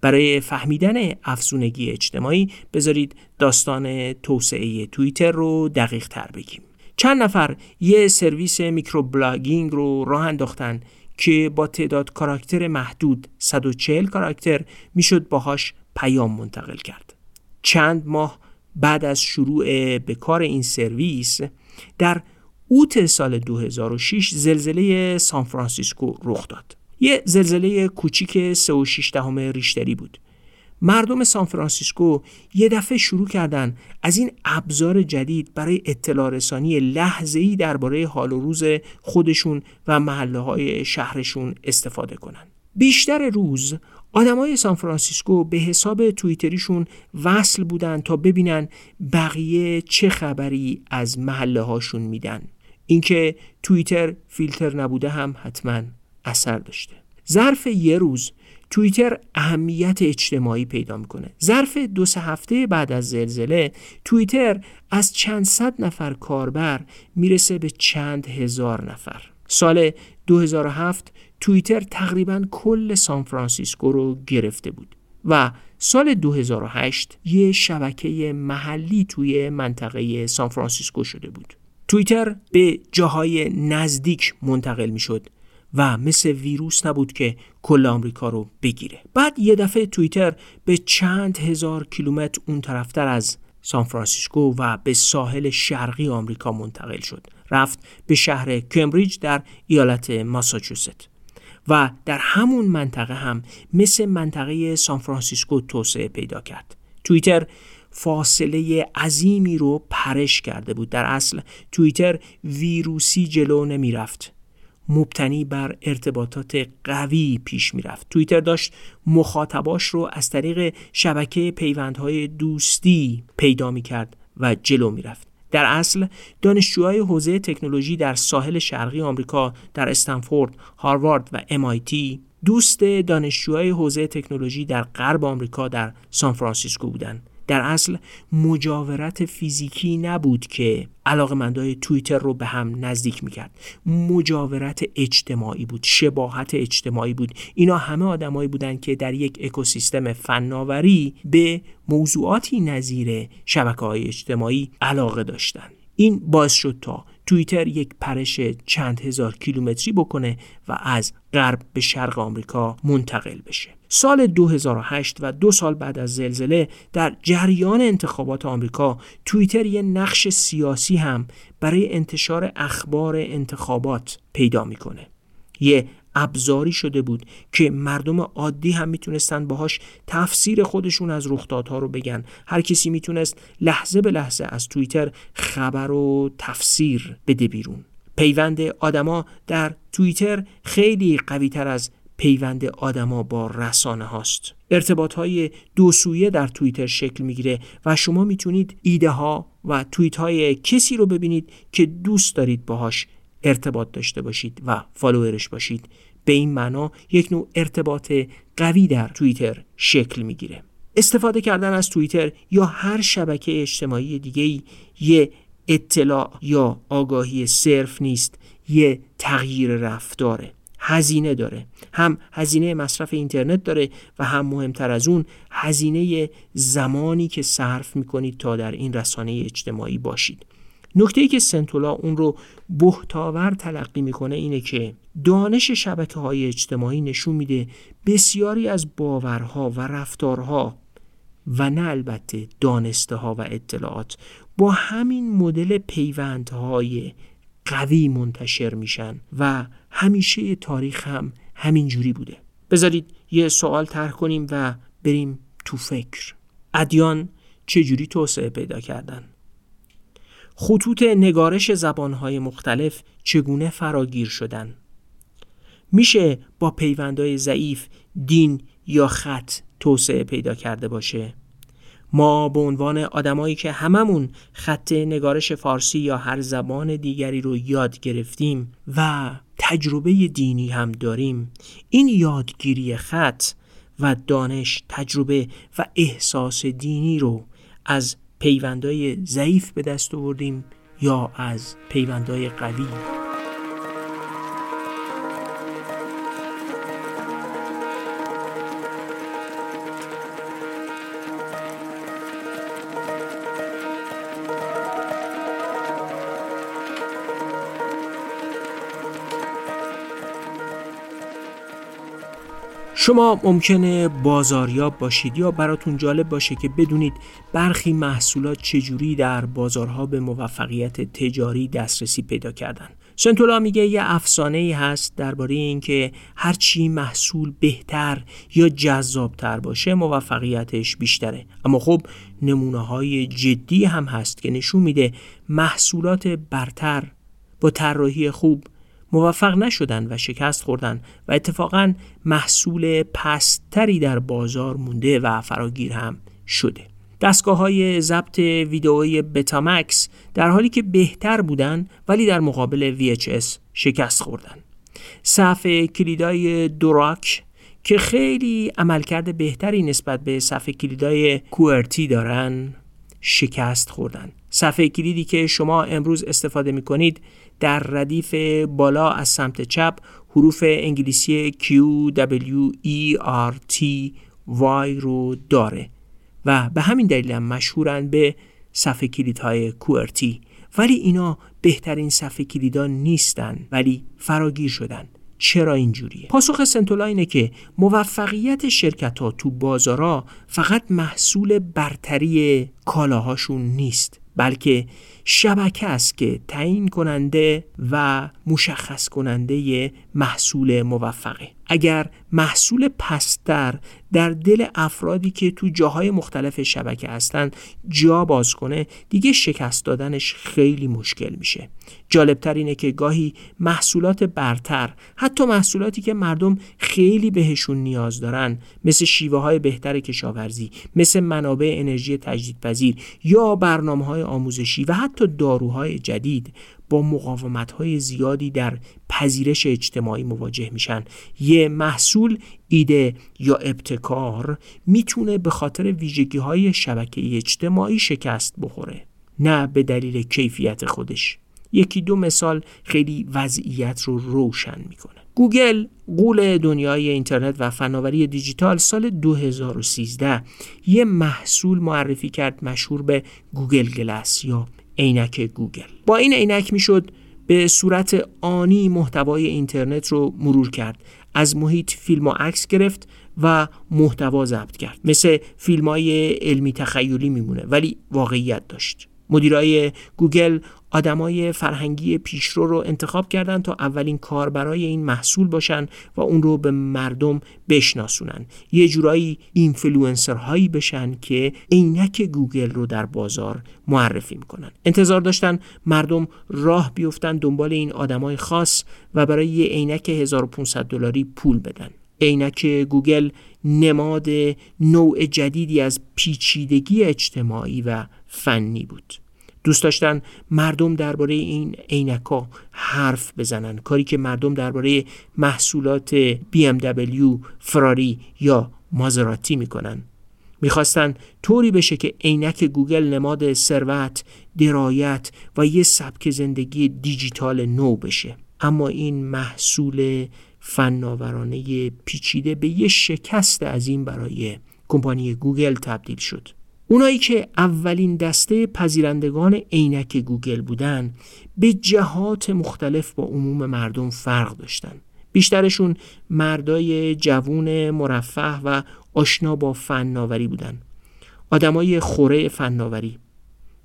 برای فهمیدن افزونگی اجتماعی بذارید داستان توسعه توییتر رو دقیق تر بگیم. چند نفر یه سرویس microblogging رو راه انداختن که با تعداد کاراکتر محدود 140 کاراکتر می‌شد باهاش پیام منتقل کرد. چند ماه بعد از شروع به کار این سرویس در اوت سال 2006 زلزله سان فرانسیسکو رخ داد. یه زلزله کوچیک 3.6 دهم ریشتری بود. مردم سان فرانسیسکو یه دفعه شروع کردن از این ابزار جدید برای اطلاع رسانی لحظه‌ای درباره حال و روز خودشون و محله های شهرشون استفاده کنن. بیشتر روز آدمای سان فرانسیسکو به حساب توییتریشون وصل بودن تا ببینن بقیه چه خبری از محله هاشون میدن. اینکه توییتر فیلتر نبوده هم حتما اثر داشته. ظرف یه روز توییتر اهمیت اجتماعی پیدا می‌کنه. ظرف دو سه هفته بعد از زلزله توییتر از چند صد نفر کاربر می‌رسه به چند هزار نفر. سال 2007 توییتر تقریبا کل سان فرانسیسکو رو گرفته بود و سال 2008 یه شبکه محلی توی منطقه سان فرانسیسکو شده بود. توییتر به جاهای نزدیک منتقل می شد و مثل ویروس نبود که کل آمریکا رو بگیره. بعد یه دفعه توییتر به چند هزار کیلومتر اون طرفتر از سان فرانسیسکو و به ساحل شرقی آمریکا منتقل شد. رفت به شهر کمبریج در ایالت ماساچوست. و در همون منطقه هم مثل منطقه سان فرانسیسکو توسعه پیدا کرد. توییتر فاصله عظیمی رو پرش کرده بود. در اصل توییتر ویروسی جلو نمی رفت مبتنی بر ارتباطات قوی پیش می‌رفت. توییتر داشت مخاطباش رو از طریق شبکه پیوندهای دوستی پیدا می کرد و جلو می رفت در اصل دانشجوهای حوزه تکنولوژی در ساحل شرقی آمریکا در استنفورد، هاروارد و MIT دوست دانشجوهای حوزه تکنولوژی در غرب آمریکا در سان فرانسیسکو بودند. در اصل مجاورت فیزیکی نبود که علاقمندای توییتر رو به هم نزدیک می‌کرد. مجاورت اجتماعی بود شباهت اجتماعی بود. اینا همه آدمایی بودند که در یک اکوسیستم فناوری به موضوعاتی نظیر شبکه های اجتماعی علاقه داشتند این باعث شد تا توییتر یک پرش چند هزار کیلومتری بکنه و از غرب به شرق آمریکا منتقل بشه. سال 2008 و دو سال بعد از زلزله در جریان انتخابات آمریکا توییتر یه نقش سیاسی هم برای انتشار اخبار انتخابات پیدا می‌کنه. یه ابزاری شده بود که مردم عادی هم می‌تونستن باهاش تفسیر خودشون از رخدادها رو بگن. هر کسی می‌تونست لحظه به لحظه از توییتر خبر و تفسیر بده بیرون. پیوند آدما در توییتر خیلی قوی تر از پیوند آدما با رسانه هاست. ارتباط های دو سویه در توییتر شکل می‌گیره و شما می‌تونید ایده ها و توییت های کسی رو ببینید که دوست دارید باهاش ارتباط داشته باشید و فالوورش باشید. به این معنا یک نوع ارتباط قوی در توییتر شکل می‌گیره. استفاده کردن از توییتر یا هر شبکه اجتماعی دیگه یه اطلاع یا آگاهی صرف نیست یه تغییر رفتاره. هزینه داره. هم هزینه مصرف اینترنت داره و هم مهمتر از اون هزینه زمانی که صرف می‌کنید تا در این رسانه اجتماعی باشید. نکته ای که سنتولا اون رو بهتاور تلقی می‌کنه اینه که دانش شبکه های اجتماعی نشون میده بسیاری از باورها و رفتارها و نه البته دانسته ها و اطلاعات با همین مدل پیوندهای قوی منتشر میشن و همیشه تاریخ هم همین جوری بوده. بذارید یه سوال طرح کنیم و بریم تو فکر. ادیان چجوری توسعه پیدا کردن؟ خطوط نگارش زبانهای مختلف چگونه فراگیر شدن؟ میشه با پیوندهای ضعیف دین یا خط توسعه پیدا کرده باشه؟ ما به عنوان آدمایی که هممون خط نگارش فارسی یا هر زبان دیگری رو یاد گرفتیم و تجربه دینی هم داریم این یادگیری خط و دانش تجربه و احساس دینی رو از پیوندهای ضعیف به دست آوردیم یا از پیوندهای قوی. شما ممکنه بازاریاب باشید یا براتون جالب باشه که بدونید برخی محصولات چجوری در بازارها به موفقیت تجاری دسترسی پیدا کردن. سنتولا میگه یه افسانه ای هست درباره اینکه هرچی محصول بهتر یا جذابتر باشه موفقیتش بیشتره. اما خب نمونه های جدی هم هست که نشون میده محصولات برتر با طراحی خوب موفق نشدن و شکست خوردن و اتفاقا محصول پستری در بازار مونده و فراگیر هم شده. دستگاه های ضبط ویدئوی بتامکس در حالی که بهتر بودن ولی در مقابل VHS شکست خوردن صفحه کلیدای دوراک که خیلی عملکرد بهتری نسبت به صفحه کلیدای کوئرتی دارن شکست خوردن صفحه کلیدی که شما امروز استفاده می کنید در ردیف بالا از سمت چپ حروف انگلیسی Q, W, E, R, T, Y رو داره و به همین دلیل هم مشهورن به صفحه کلیدهای QWERTY ولی اینا بهترین صفحه کلیدا نیستن ولی فراگیر شدن. چرا اینجوریه؟ پاسخ سنتولا اینه که موفقیت شرکت ها تو بازارا فقط محصول برتری کالاهاشون نیست بلکه شبکه است که تعیین کننده و مشخص کننده محصول موفقه. اگر محصول پستر در دل افرادی که تو جاهای مختلف شبکه هستن جا باز کنه دیگه شکست دادنش خیلی مشکل میشه. جالبتر اینه که گاهی محصولات برتر حتی محصولاتی که مردم خیلی بهشون نیاز دارن مثل شیوه های بهتر کشاورزی مثل منابع انرژی تجدیدپذیر یا برنامه های آموزشی و حتی داروهای جدید با مقاومت زیادی در پذیرش اجتماعی مواجه میشن. یه محصول ایده یا ابتکار می‌تونه به خاطر ویژگی های شبکه اجتماعی شکست بخوره نه به دلیل کیفیت خودش. یکی دو مثال خیلی وضعیت رو روشن می‌کنه. گوگل غول دنیای اینترنت و فناوری دیجیتال سال 2013 یه محصول معرفی کرد مشهور به گوگل گلس یا عینک گوگل. با این عینک می‌شد به صورت آنی محتوای اینترنت رو مرور کرد. از محیط فیلم و عکس گرفت و محتوا ضبط کرد. مثل فیلم های علمی تخیلی میمونه ولی واقعیت داشت. مدیرای گوگل آدمای فرهنگی پیشرو رو انتخاب کردن تا اولین کاربرای این محصول باشن و اون رو به مردم بشناسونن. یه جورایی اینفلوئنسر هایی بشن که عینک گوگل رو در بازار معرفی می‌کنن. انتظار داشتن مردم راه بیفتن دنبال این آدمای خاص و برای یه عینک 1500 دلاری پول بدن. عینک گوگل نماد نوع جدیدی از پیچیدگی اجتماعی و فنی بود. دوست داشتن مردم درباره این عینکا حرف بزنن. کاری که مردم درباره محصولات BMW، فراری یا مازراتی می‌کنن. می‌خواستن طوری بشه که عینک گوگل نماد ثروت، درایت و یه سبک زندگی دیجیتال نو بشه. اما این محصول فناورانه پیچیده به یه شکست عظیم برای کمپانی گوگل تبدیل شد. اونایی که اولین دسته پذیرندگان عینک گوگل بودن به جهات مختلف با عموم مردم فرق داشتن. بیشترشون مردای جوون مرفه و آشنا با فناوری بودن. آدمای خوره فناوری.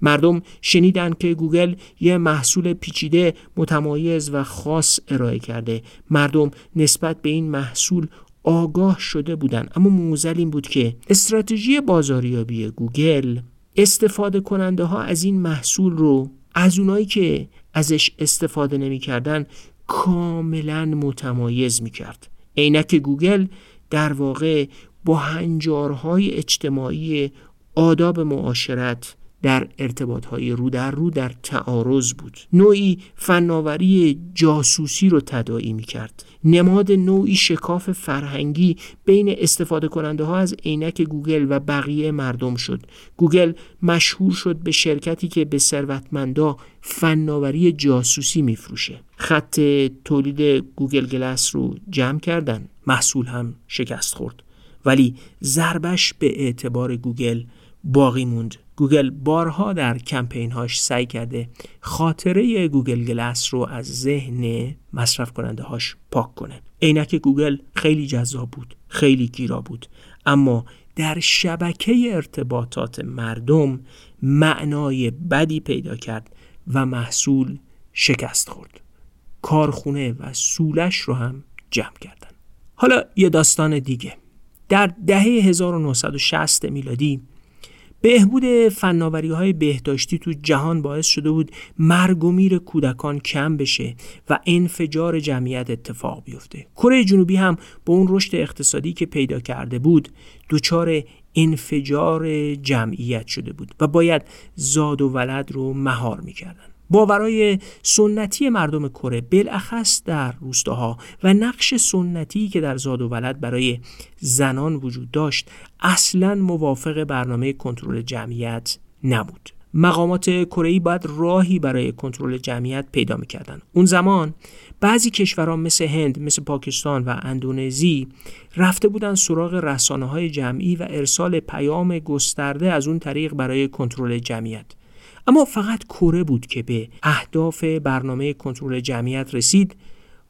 مردم شنیدن که گوگل یه محصول پیچیده متمایز و خاص ارائه کرده. مردم نسبت به این محصول آگاه شده بودن. اما معضل این بود که استراتژی بازاریابی گوگل استفاده کننده ها از این محصول رو از اونایی که ازش استفاده نمی‌کردن کاملا متمایز می‌کرد. عینک گوگل در واقع با هنجارهای اجتماعی آداب معاشرت در ارتباط های رو در رو در تعارض بود. نوعی فناوری جاسوسی رو تداعی می کرد نماد نوعی شکاف فرهنگی بین استفاده کننده ها از عینک گوگل و بقیه مردم شد. گوگل مشهور شد به شرکتی که به ثروتمندا فناوری جاسوسی میفروشه. خط تولید گوگل گلس رو جمع کردن. محصول هم شکست خورد. ولی ضربه‌ش به اعتبار گوگل باقی موند. گوگل بارها در کمپین هاش سعی کرده خاطره گوگل گلس رو از ذهن مصرف کننده هاش پاک کنه. عینک گوگل خیلی جذاب بود خیلی گیرا بود. اما در شبکه ارتباطات مردم معنای بدی پیدا کرد و محصول شکست خورد. کارخونه و سولش رو هم جمع کردن. حالا یه داستان دیگه. در دهه 1960 میلادی بهبود فناوری های بهداشتی تو جهان باعث شده بود مرگ و میر کودکان کم بشه و انفجار جمعیت اتفاق بیفته. کره جنوبی هم با اون رشد اقتصادی که پیدا کرده بود دچار انفجار جمعیت شده بود و باید زاد و ولد رو مهار می‌کردن. باورای سنتی مردم کره بالاخص در روستاها و نقش سنتی که در زاد و ولد برای زنان وجود داشت اصلا موافق برنامه کنترل جمعیت نبود. مقامات کره باید راهی برای کنترل جمعیت پیدا می‌کردن. اون زمان بعضی کشورها مثل هند مثل پاکستان و اندونزی رفته بودن سراغ رسانه های جمعی و ارسال پیام گسترده از اون طریق برای کنترل جمعیت. اما فقط کره بود که به اهداف برنامه کنترل جمعیت رسید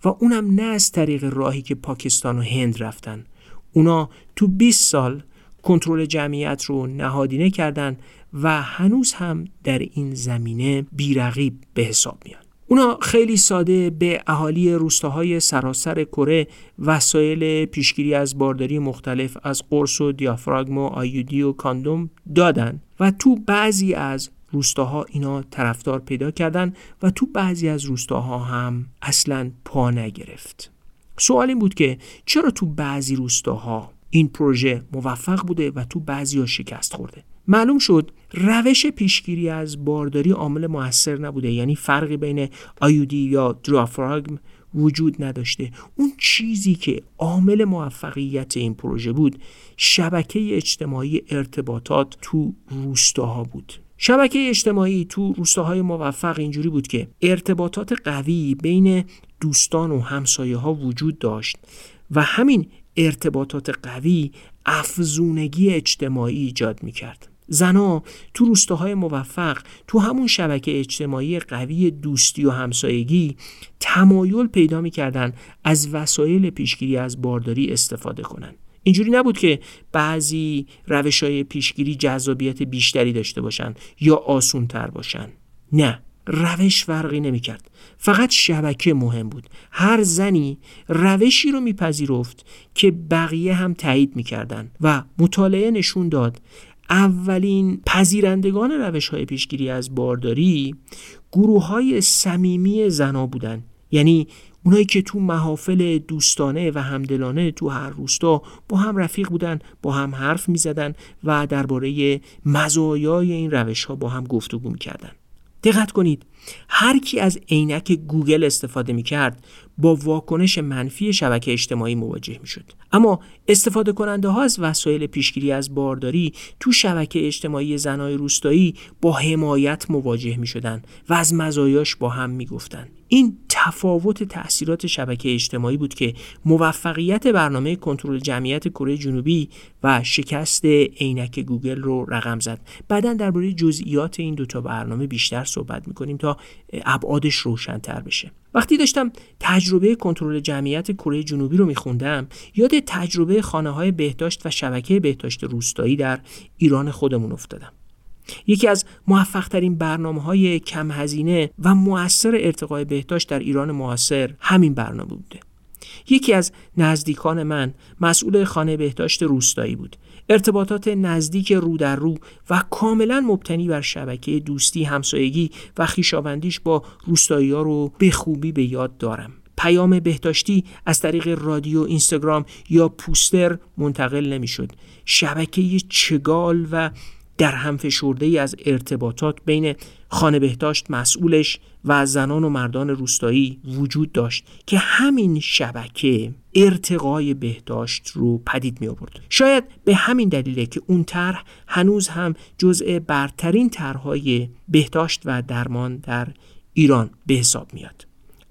و اونم نه از طریق راهی که پاکستان و هند رفتن. اونا تو 20 سال کنترل جمعیت رو نهادینه کردن و هنوز هم در این زمینه بیرقیب به حساب میان. اونا خیلی ساده به اهالی روستاهای سراسر کره وسایل پیشگیری از بارداری مختلف از قرص و دیافراگم و آیودی و کاندوم دادن و تو بعضی از روستاها اینا طرفدار پیدا کردن و تو بعضی از روستاها هم اصلا پا نگرفت. سوال این بود که چرا تو بعضی روستاها این پروژه موفق بوده و تو بعضی ها شکست خورده؟ معلوم شد روش پیشگیری از بارداری عامل موثر نبوده یعنی فرقی بین آیودی یا درافراگم وجود نداشته. اون چیزی که عامل موفقیت این پروژه بود شبکه اجتماعی ارتباطات تو روستاها بود. شبکه اجتماعی تو روستاهای موفق اینجوری بود که ارتباطات قوی بین دوستان و همسایه ها وجود داشت و همین ارتباطات قوی افزونگی اجتماعی ایجاد می کرد. تو روستاهای موفق تو همون شبکه اجتماعی قوی دوستی و همسایگی تمایل پیدا می‌کردن از وسایل پیشگیری از بارداری استفاده کنند. اینجوری نبود که بعضی روش های پیشگیری جذابیت بیشتری داشته باشن یا آسون تر باشن. نه روش فرقی نمی کرد فقط شبکه مهم بود. هر زنی روشی رو میپذیرفت که بقیه هم تایید می‌کردن و مطالعه نشون داد اولین پذیرندگان روش های پیشگیری از بارداری گروه های صمیمی زنا بودن. یعنی اونایی که تو محافل دوستانه و همدلانه تو هر روستا با هم رفیق بودن با هم حرف می زدن و درباره مزایای این روش ها با هم گفتگو می کردن. دقت کنید هر کی از عینک گوگل استفاده می کرد با واکنش منفی شبکه اجتماعی مواجه می شد. اما استفاده کننده ها از وسایل پیشگیری از بارداری تو شبکه اجتماعی زنای روستایی با حمایت مواجه می شدن و از مزایاش با هم می گفتن. این تفاوت تاثیرات شبکه اجتماعی بود که موفقیت برنامه کنترل جمعیت کره جنوبی و شکست عینک گوگل رو رقم زد. بعدا درباره جزئیات این دوتا برنامه بیشتر صحبت می‌کنیم تا ابعادش روشنتر بشه. وقتی داشتم تجربه کنترل جمعیت کره جنوبی رو میخوندم یاد تجربه خانه های بهداشت و شبکه بهداشت روستایی در ایران خودمون افتادم. یکی از موفقترین برنامه های کم هزینه و مؤثر ارتقای بهداشت در ایران معاصر همین برنامه بوده یکی از نزدیکان من مسئول خانه بهداشت روستایی بود. ارتباطات نزدیک رو در رو و کاملا مبتنی بر شبکه دوستی همسایگی و خیشاوندیش با روستایی ها رو به خوبی به یاد دارم. پیام بهداشتی از طریق رادیو اینستاگرام یا پوستر منتقل نمی‌شد. شبکه چگال و در هم فشرده ای از ارتباطات بین خانه بهداشت مسئولش و زنان و مردان روستایی وجود داشت که همین شبکه ارتقای بهداشت رو پدید می آورد. شاید به همین دلیله که اون طرح هنوز هم جزء برترین طرحهای بهداشت و درمان در ایران به حساب میاد.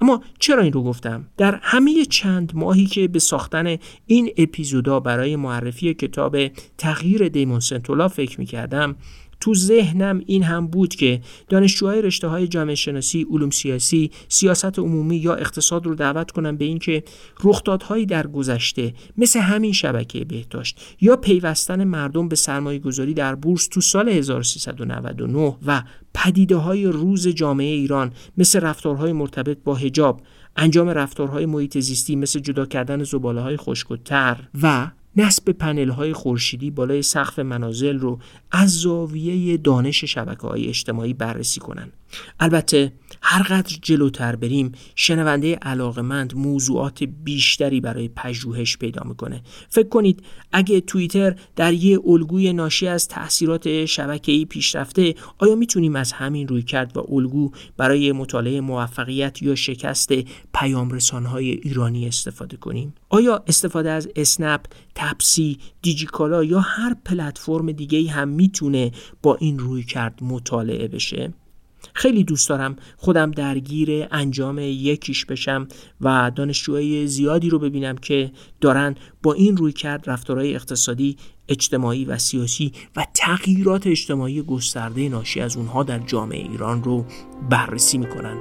اما چرا این رو گفتم؟ در همه چند ماهی که به ساختن این اپیزودا برای معرفی کتاب تغییر دیمون سنتولا فکر می کردم تو ذهنم این هم بود که دانشجوهای رشته های جامعه شناسی، علوم سیاسی، سیاست عمومی یا اقتصاد رو دعوت کنم به اینکه رخدادهایی در گذشته مثل همین شبکه بهداشت یا پیوستن مردم به سرمایه گذاری در بورس تو سال 1399 و پدیده های روز جامعه ایران مثل رفتارهای مرتبط با هجاب انجام رفتارهای محیط زیستی مثل جدا کردن زباله های خشک و تر و نصب پنل های خورشیدی بالای سقف منازل رو از زاویه دانش شبکه های اجتماعی بررسی کنند. البته هر قدر جلوتر بریم شنونده علاقمند موضوعات بیشتری برای پژوهش پیدا می‌کنه. فکر کنید اگه توییتر در یه الگوی ناشی از تاثیرات شبکه‌ای پیشرفته آیا می‌تونیم از همین روی کرد و الگو برای مطالعه موفقیت یا شکست پیام های ایرانی استفاده کنیم؟ آیا استفاده از اسنپ، تپسی، دیجیکالا یا هر پلتفرم دیگه هم می‌تونه با این روی کرد مطالعه بشه؟ خیلی دوست دارم خودم درگیر انجام یکیش بشم و دانشجوهای زیادی رو ببینم که دارن با این روی کرد رفتارهای اقتصادی اجتماعی و سیاسی و تغییرات اجتماعی گسترده ناشی از اونها در جامعه ایران رو بررسی می‌کنن.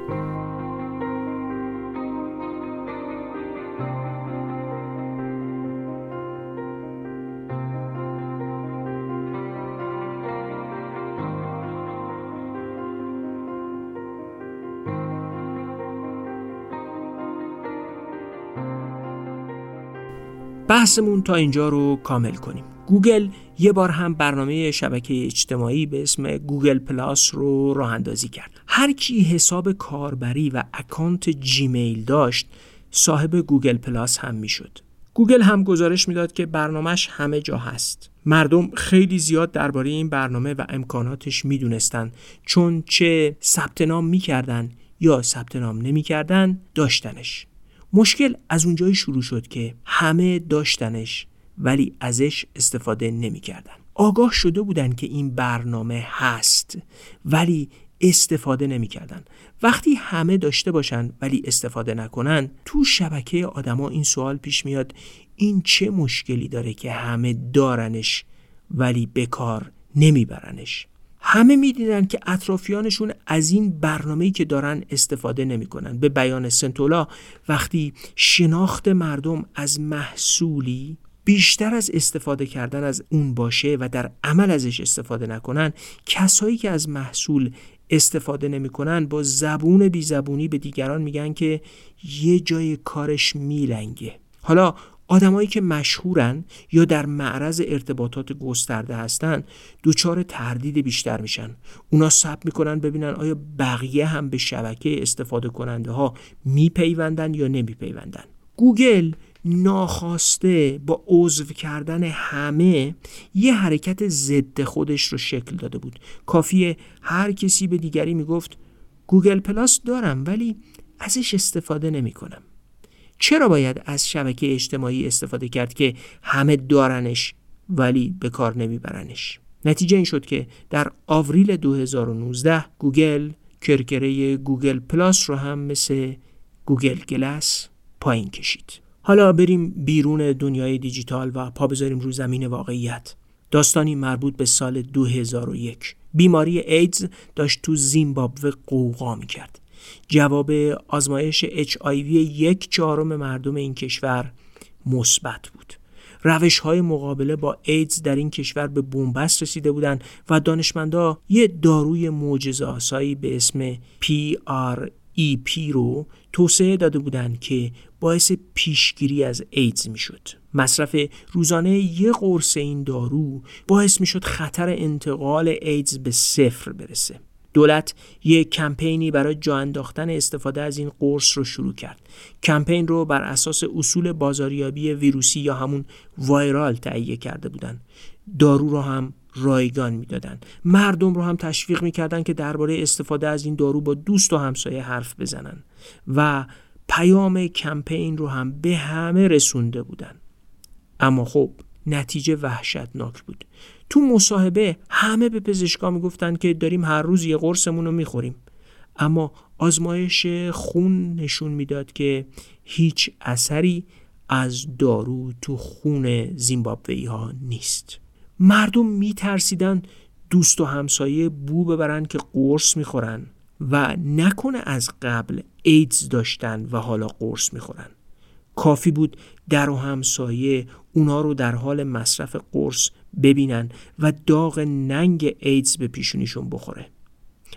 بحثمون تا اینجا رو کامل کنیم. گوگل یه بار هم برنامه شبکه اجتماعی به اسم گوگل پلاس رو راه اندازی کرد. هر کی حساب کاربری و اکانت جیمیل داشت صاحب گوگل پلاس هم می‌شد. گوگل هم گزارش می‌داد که برنامهش همه جا هست. مردم خیلی زیاد درباره این برنامه و امکاناتش می‌دونستن چون چه ثبت نام می‌کردن یا ثبت نام نمی‌کردن داشتنش. مشکل از اونجایی شروع شد که همه داشتنش ولی ازش استفاده نمی‌کردن. آگاه شده بودن که این برنامه هست ولی استفاده نمی‌کردن. وقتی همه داشته باشن ولی استفاده نکنن تو شبکه آدما این سوال پیش میاد این چه مشکلی داره که همه دارنش ولی به کار نمیبرنش همه می‌دیدن که اطرافیانشون از این برنامه‌ای که دارن استفاده نمی‌کنن. به بیان سنتولا وقتی شناخت مردم از محصولی بیشتر از استفاده کردن از اون باشه و در عمل ازش استفاده نکنن کسایی که از محصول استفاده نمی‌کنن با زبون بی زبونی به دیگران میگن که یه جای کارش میلنگه. حالا آدمایی که مشهورن یا در معرض ارتباطات گسترده هستن دچار تردید بیشتر میشن. اونا سب می‌کنن ببینن آیا بقیه هم به شبکه استفاده کننده ها میپیوندن یا نمیپیوندن. گوگل ناخواسته با عضو کردن همه یه حرکت ضد خودش رو شکل داده بود. کافیه هر کسی به دیگری می‌گفت گوگل پلاس دارم ولی ازش استفاده نمی کنم. چرا باید از شبکه اجتماعی استفاده کرد که همه دارنش ولی به کار نمیبرنش؟ نتیجه این شد که در آوریل 2019 گوگل کرکره گوگل پلاس رو هم مثل گوگل گلس پایین کشید. حالا بریم بیرون دنیای دیجیتال و پا بذاریم رو زمین واقعیت. داستانی مربوط به سال 2001 بیماری ایدز داشت تو زیمبابوه قوقا کرد جواب آزمایش HIV یک چهارم مردم این کشور مثبت بود روش های مقابله با ایدز در این کشور به بنبست رسیده بودند و دانشمندا یه داروی معجزه آسایی به اسم PREP رو توسعه داده بودند که باعث پیشگیری از ایدز می‌شد. مصرف روزانه یه قرص این دارو باعث می‌شد خطر انتقال ایدز به صفر برسه. دولت یک کمپینی برای جا انداختن استفاده از این قرص رو شروع کرد. کمپین رو بر اساس اصول بازاریابی ویروسی یا همون وایرال تهیه کرده بودند. دارو رو هم رایگان می‌دادن مردم رو هم تشویق می‌کردن که درباره استفاده از این دارو با دوست و همسایه حرف بزنن و پیام کمپین رو هم به همه رسونده بودن اما خب نتیجه وحشتناک بود تو مصاحبه همه به پزشکا می‌گفتن که داریم هر روز یه قرصمون رو می‌خوریم. اما آزمایش خون نشون می‌داد که هیچ اثری از دارو تو خون زیمبابوی ها نیست. مردم میترسیدن دوست و همسایه بو ببرن که قرص می‌خورن و نکنه از قبل ایدز داشتن و حالا قرص می‌خورن. کافی بود در و همسایه اونا رو در حال مصرف قرص ببینن و داغ ننگ ایدز به پیشونیشون بخوره.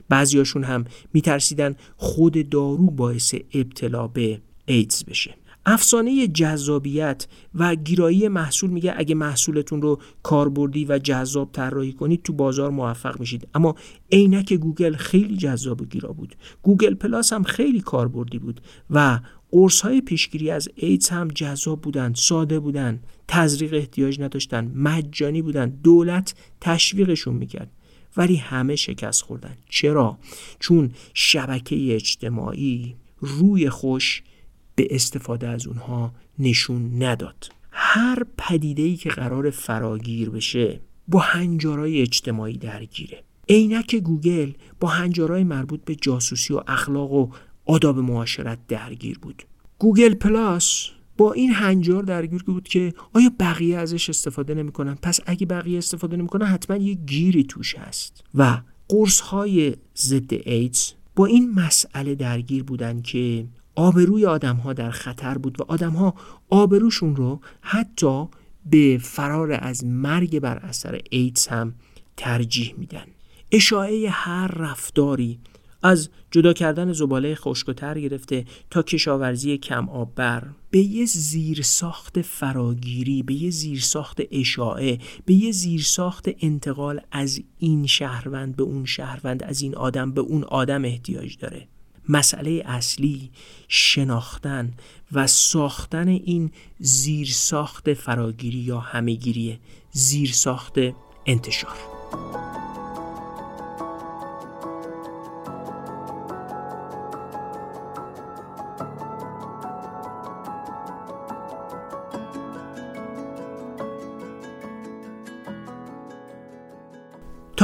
بعضیاشون هم میترسیدن خود دارو باعث ابتلا به ایدز بشه. افسانه جذابیت و گیرایی محصول میگه اگه محصولتون رو کاربردی و جذاب طراحی کنید تو بازار موفق میشید. اما عینک گوگل خیلی جذاب و گیرا بود. گوگل پلاس هم خیلی کاربردی بود و قرص های پیشگیری از ایدز هم جذاب بودن ساده بودن تزریق احتیاج نداشتن مجانی بودن دولت تشویقشون می‌کرد. ولی همه شکست خوردن. چرا؟ چون شبکه اجتماعی روی خوش به استفاده از اونها نشون نداد. هر پدیده که قرار فراگیر بشه با هنجارای اجتماعی درگیره. عینک گوگل با هنجارای مربوط به جاسوسی و اخلاق و آداب معاشرت درگیر بود. گوگل پلاس با این هنجار درگیر بود که آیا بقیه ازش استفاده نمی‌کنن؟ پس اگه بقیه استفاده نمی‌کنن حتما یه گیری توش هست. و قرص های ضد ایدز با این مسئله درگیر بودن که آبروی آدم ها در خطر بود و آدم ها آبروشون رو حتی به فرار از مرگ بر اثر ایدز هم ترجیح میدن. اشاعه هر رفتاری از جدا کردن زباله خشکتر گرفته تا کشاورزی کم آب بر. به یه زیرساخت فراگیری به یه زیرساخت اشاعه به یه زیرساخت انتقال از این شهروند به اون شهروند از این آدم به اون آدم احتیاج داره. مسئله اصلی شناختن و ساختن این زیرساخت فراگیری یا همهگیری زیرساخت انتشار.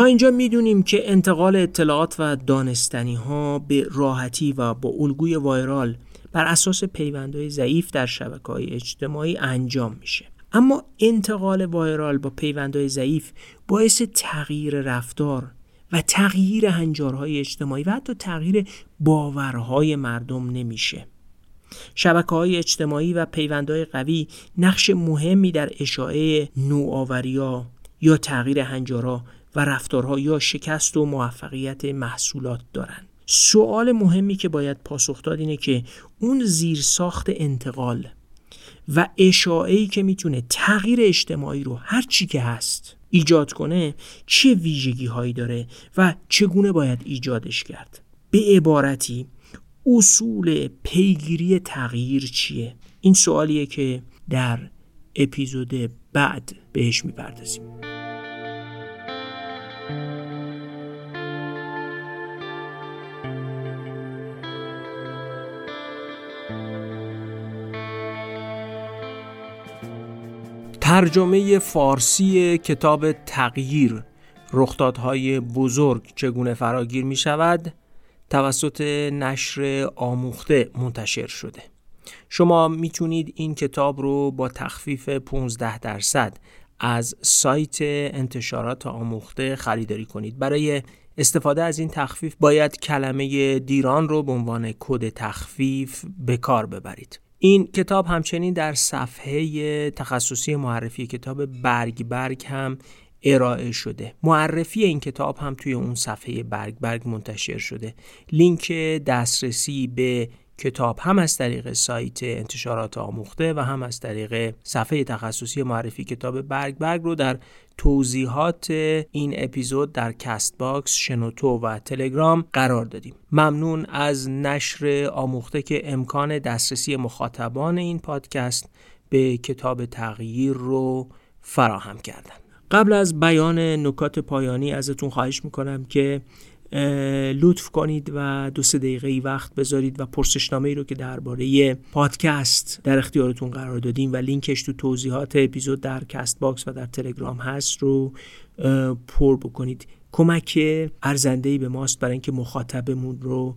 اینجا می‌دونیم که انتقال اطلاعات و دانستنی ها به راحتی و با الگوی وایرال بر اساس پیوندهای ضعیف در شبکه های اجتماعی انجام میشه. اما انتقال وایرال با پیوندهای ضعیف باعث تغییر رفتار و تغییر هنجارهای اجتماعی و حتی تغییر باورهای مردم نمیشه. شبکه های اجتماعی و پیوندهای قوی نقش مهمی در اشاعه نوآوریا یا تغییر هنجارها و رفتارها یا شکست و موفقیت محصولات دارند. سوال مهمی که باید پاسخ داد اینه که اون زیرساخت انتقال و اشاعه‌ای که می‌تونه تغییر اجتماعی رو هر چی که هست ایجاد کنه چه ویژگی هایی داره و چگونه باید ایجادش کرد؟ به عبارتی اصول پیگیری تغییر چیه؟ این سوالیه که در اپیزود بعد بهش می‌پردازیم. ترجمه فارسی کتاب تغییر رخدادهای بزرگ چگونه فراگیر می شود توسط نشر آموخته منتشر شده. شما می‌تونید این کتاب رو با تخفیف 15 درصد از سایت انتشارات آموخته خریداری کنید. برای استفاده از این تخفیف باید کلمه دیران رو به عنوان کد تخفیف به کار ببرید. این کتاب همچنین در صفحه تخصصی معرفی کتاب برگ برگ هم ارائه شده. معرفی این کتاب هم توی اون صفحه برگ برگ منتشر شده. لینک دسترسی به کتاب هم از طریق سایت انتشارات آموخته و هم از طریق صفحه تخصصی معرفی کتاب برگ برگ رو در توضیحات این اپیزود در کست باکس، شنوتو و تلگرام قرار دادیم. ممنون از نشر آموخته که امکان دسترسی مخاطبان این پادکست به کتاب تغییر رو فراهم کردن. قبل از بیان نکات پایانی ازتون خواهش می‌کنم که لطف کنید و دو سه دقیقه ای وقت بذارید و پرسشنامه ای رو که درباره پادکست در اختیارتون قرار دادیم و لینکش تو توضیحات اپیزود در کست باکس و در تلگرام هست رو پر بکنید. کمک ارزنده به ماست برای اینکه مخاطبمون رو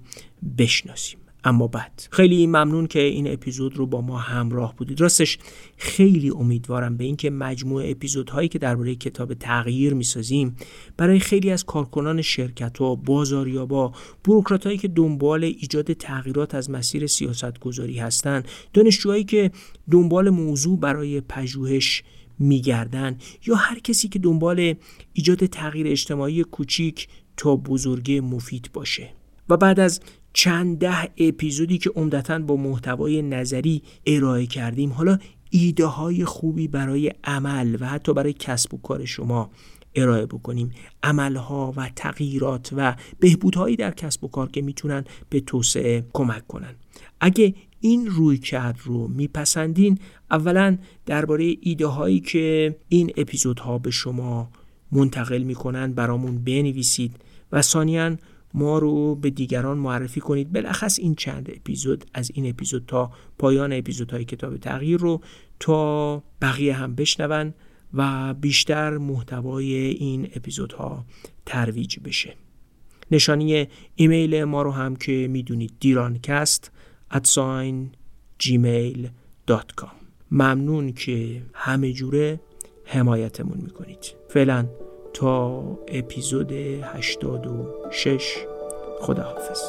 بشناسیم. اما بعد. خیلی ممنون که این اپیزود رو با ما همراه بودید. راستش خیلی امیدوارم به اینکه مجموعه اپیزودهایی که درباره کتاب تغییر می‌سازیم برای خیلی از کارکنان شرکت ها بازاریابا بروکرات هایی که دنبال ایجاد تغییرات از مسیر سیاست گذاری هستند دانشجوهایی که دنبال موضوع برای پژوهش میگردن یا هر کسی که دنبال ایجاد تغییر اجتماعی کوچیک تا بزرگی مفید باشه. و بعد از چند ده اپیزودی که عمدتا با محتوای نظری ارائه کردیم. حالا ایده های خوبی برای عمل و حتی برای کسب و کار شما ارائه بکنیم. عملها و تغییرات و بهبودهایی در کسب و کار که می‌تونن به توسعه کمک کنن. اگه این روی کرد رو میپسندین اولا درباره ایده هایی که این اپیزودها به شما منتقل می‌کنن برامون بنویسید. و ثانیا ما رو به دیگران معرفی کنید. بلخص این چند اپیزود از این اپیزود تا پایان اپیزودهای کتاب تغییر رو تا بقیه هم بشنون و بیشتر محتوای این اپیزودها ترویج بشه. نشانی ایمیل ما رو هم که می‌دونید دیرانکست ادساین gmail.com ممنون که همه جوره حمایتمون می‌کنید. فعلا تا اپیزود 86 خداحافظ.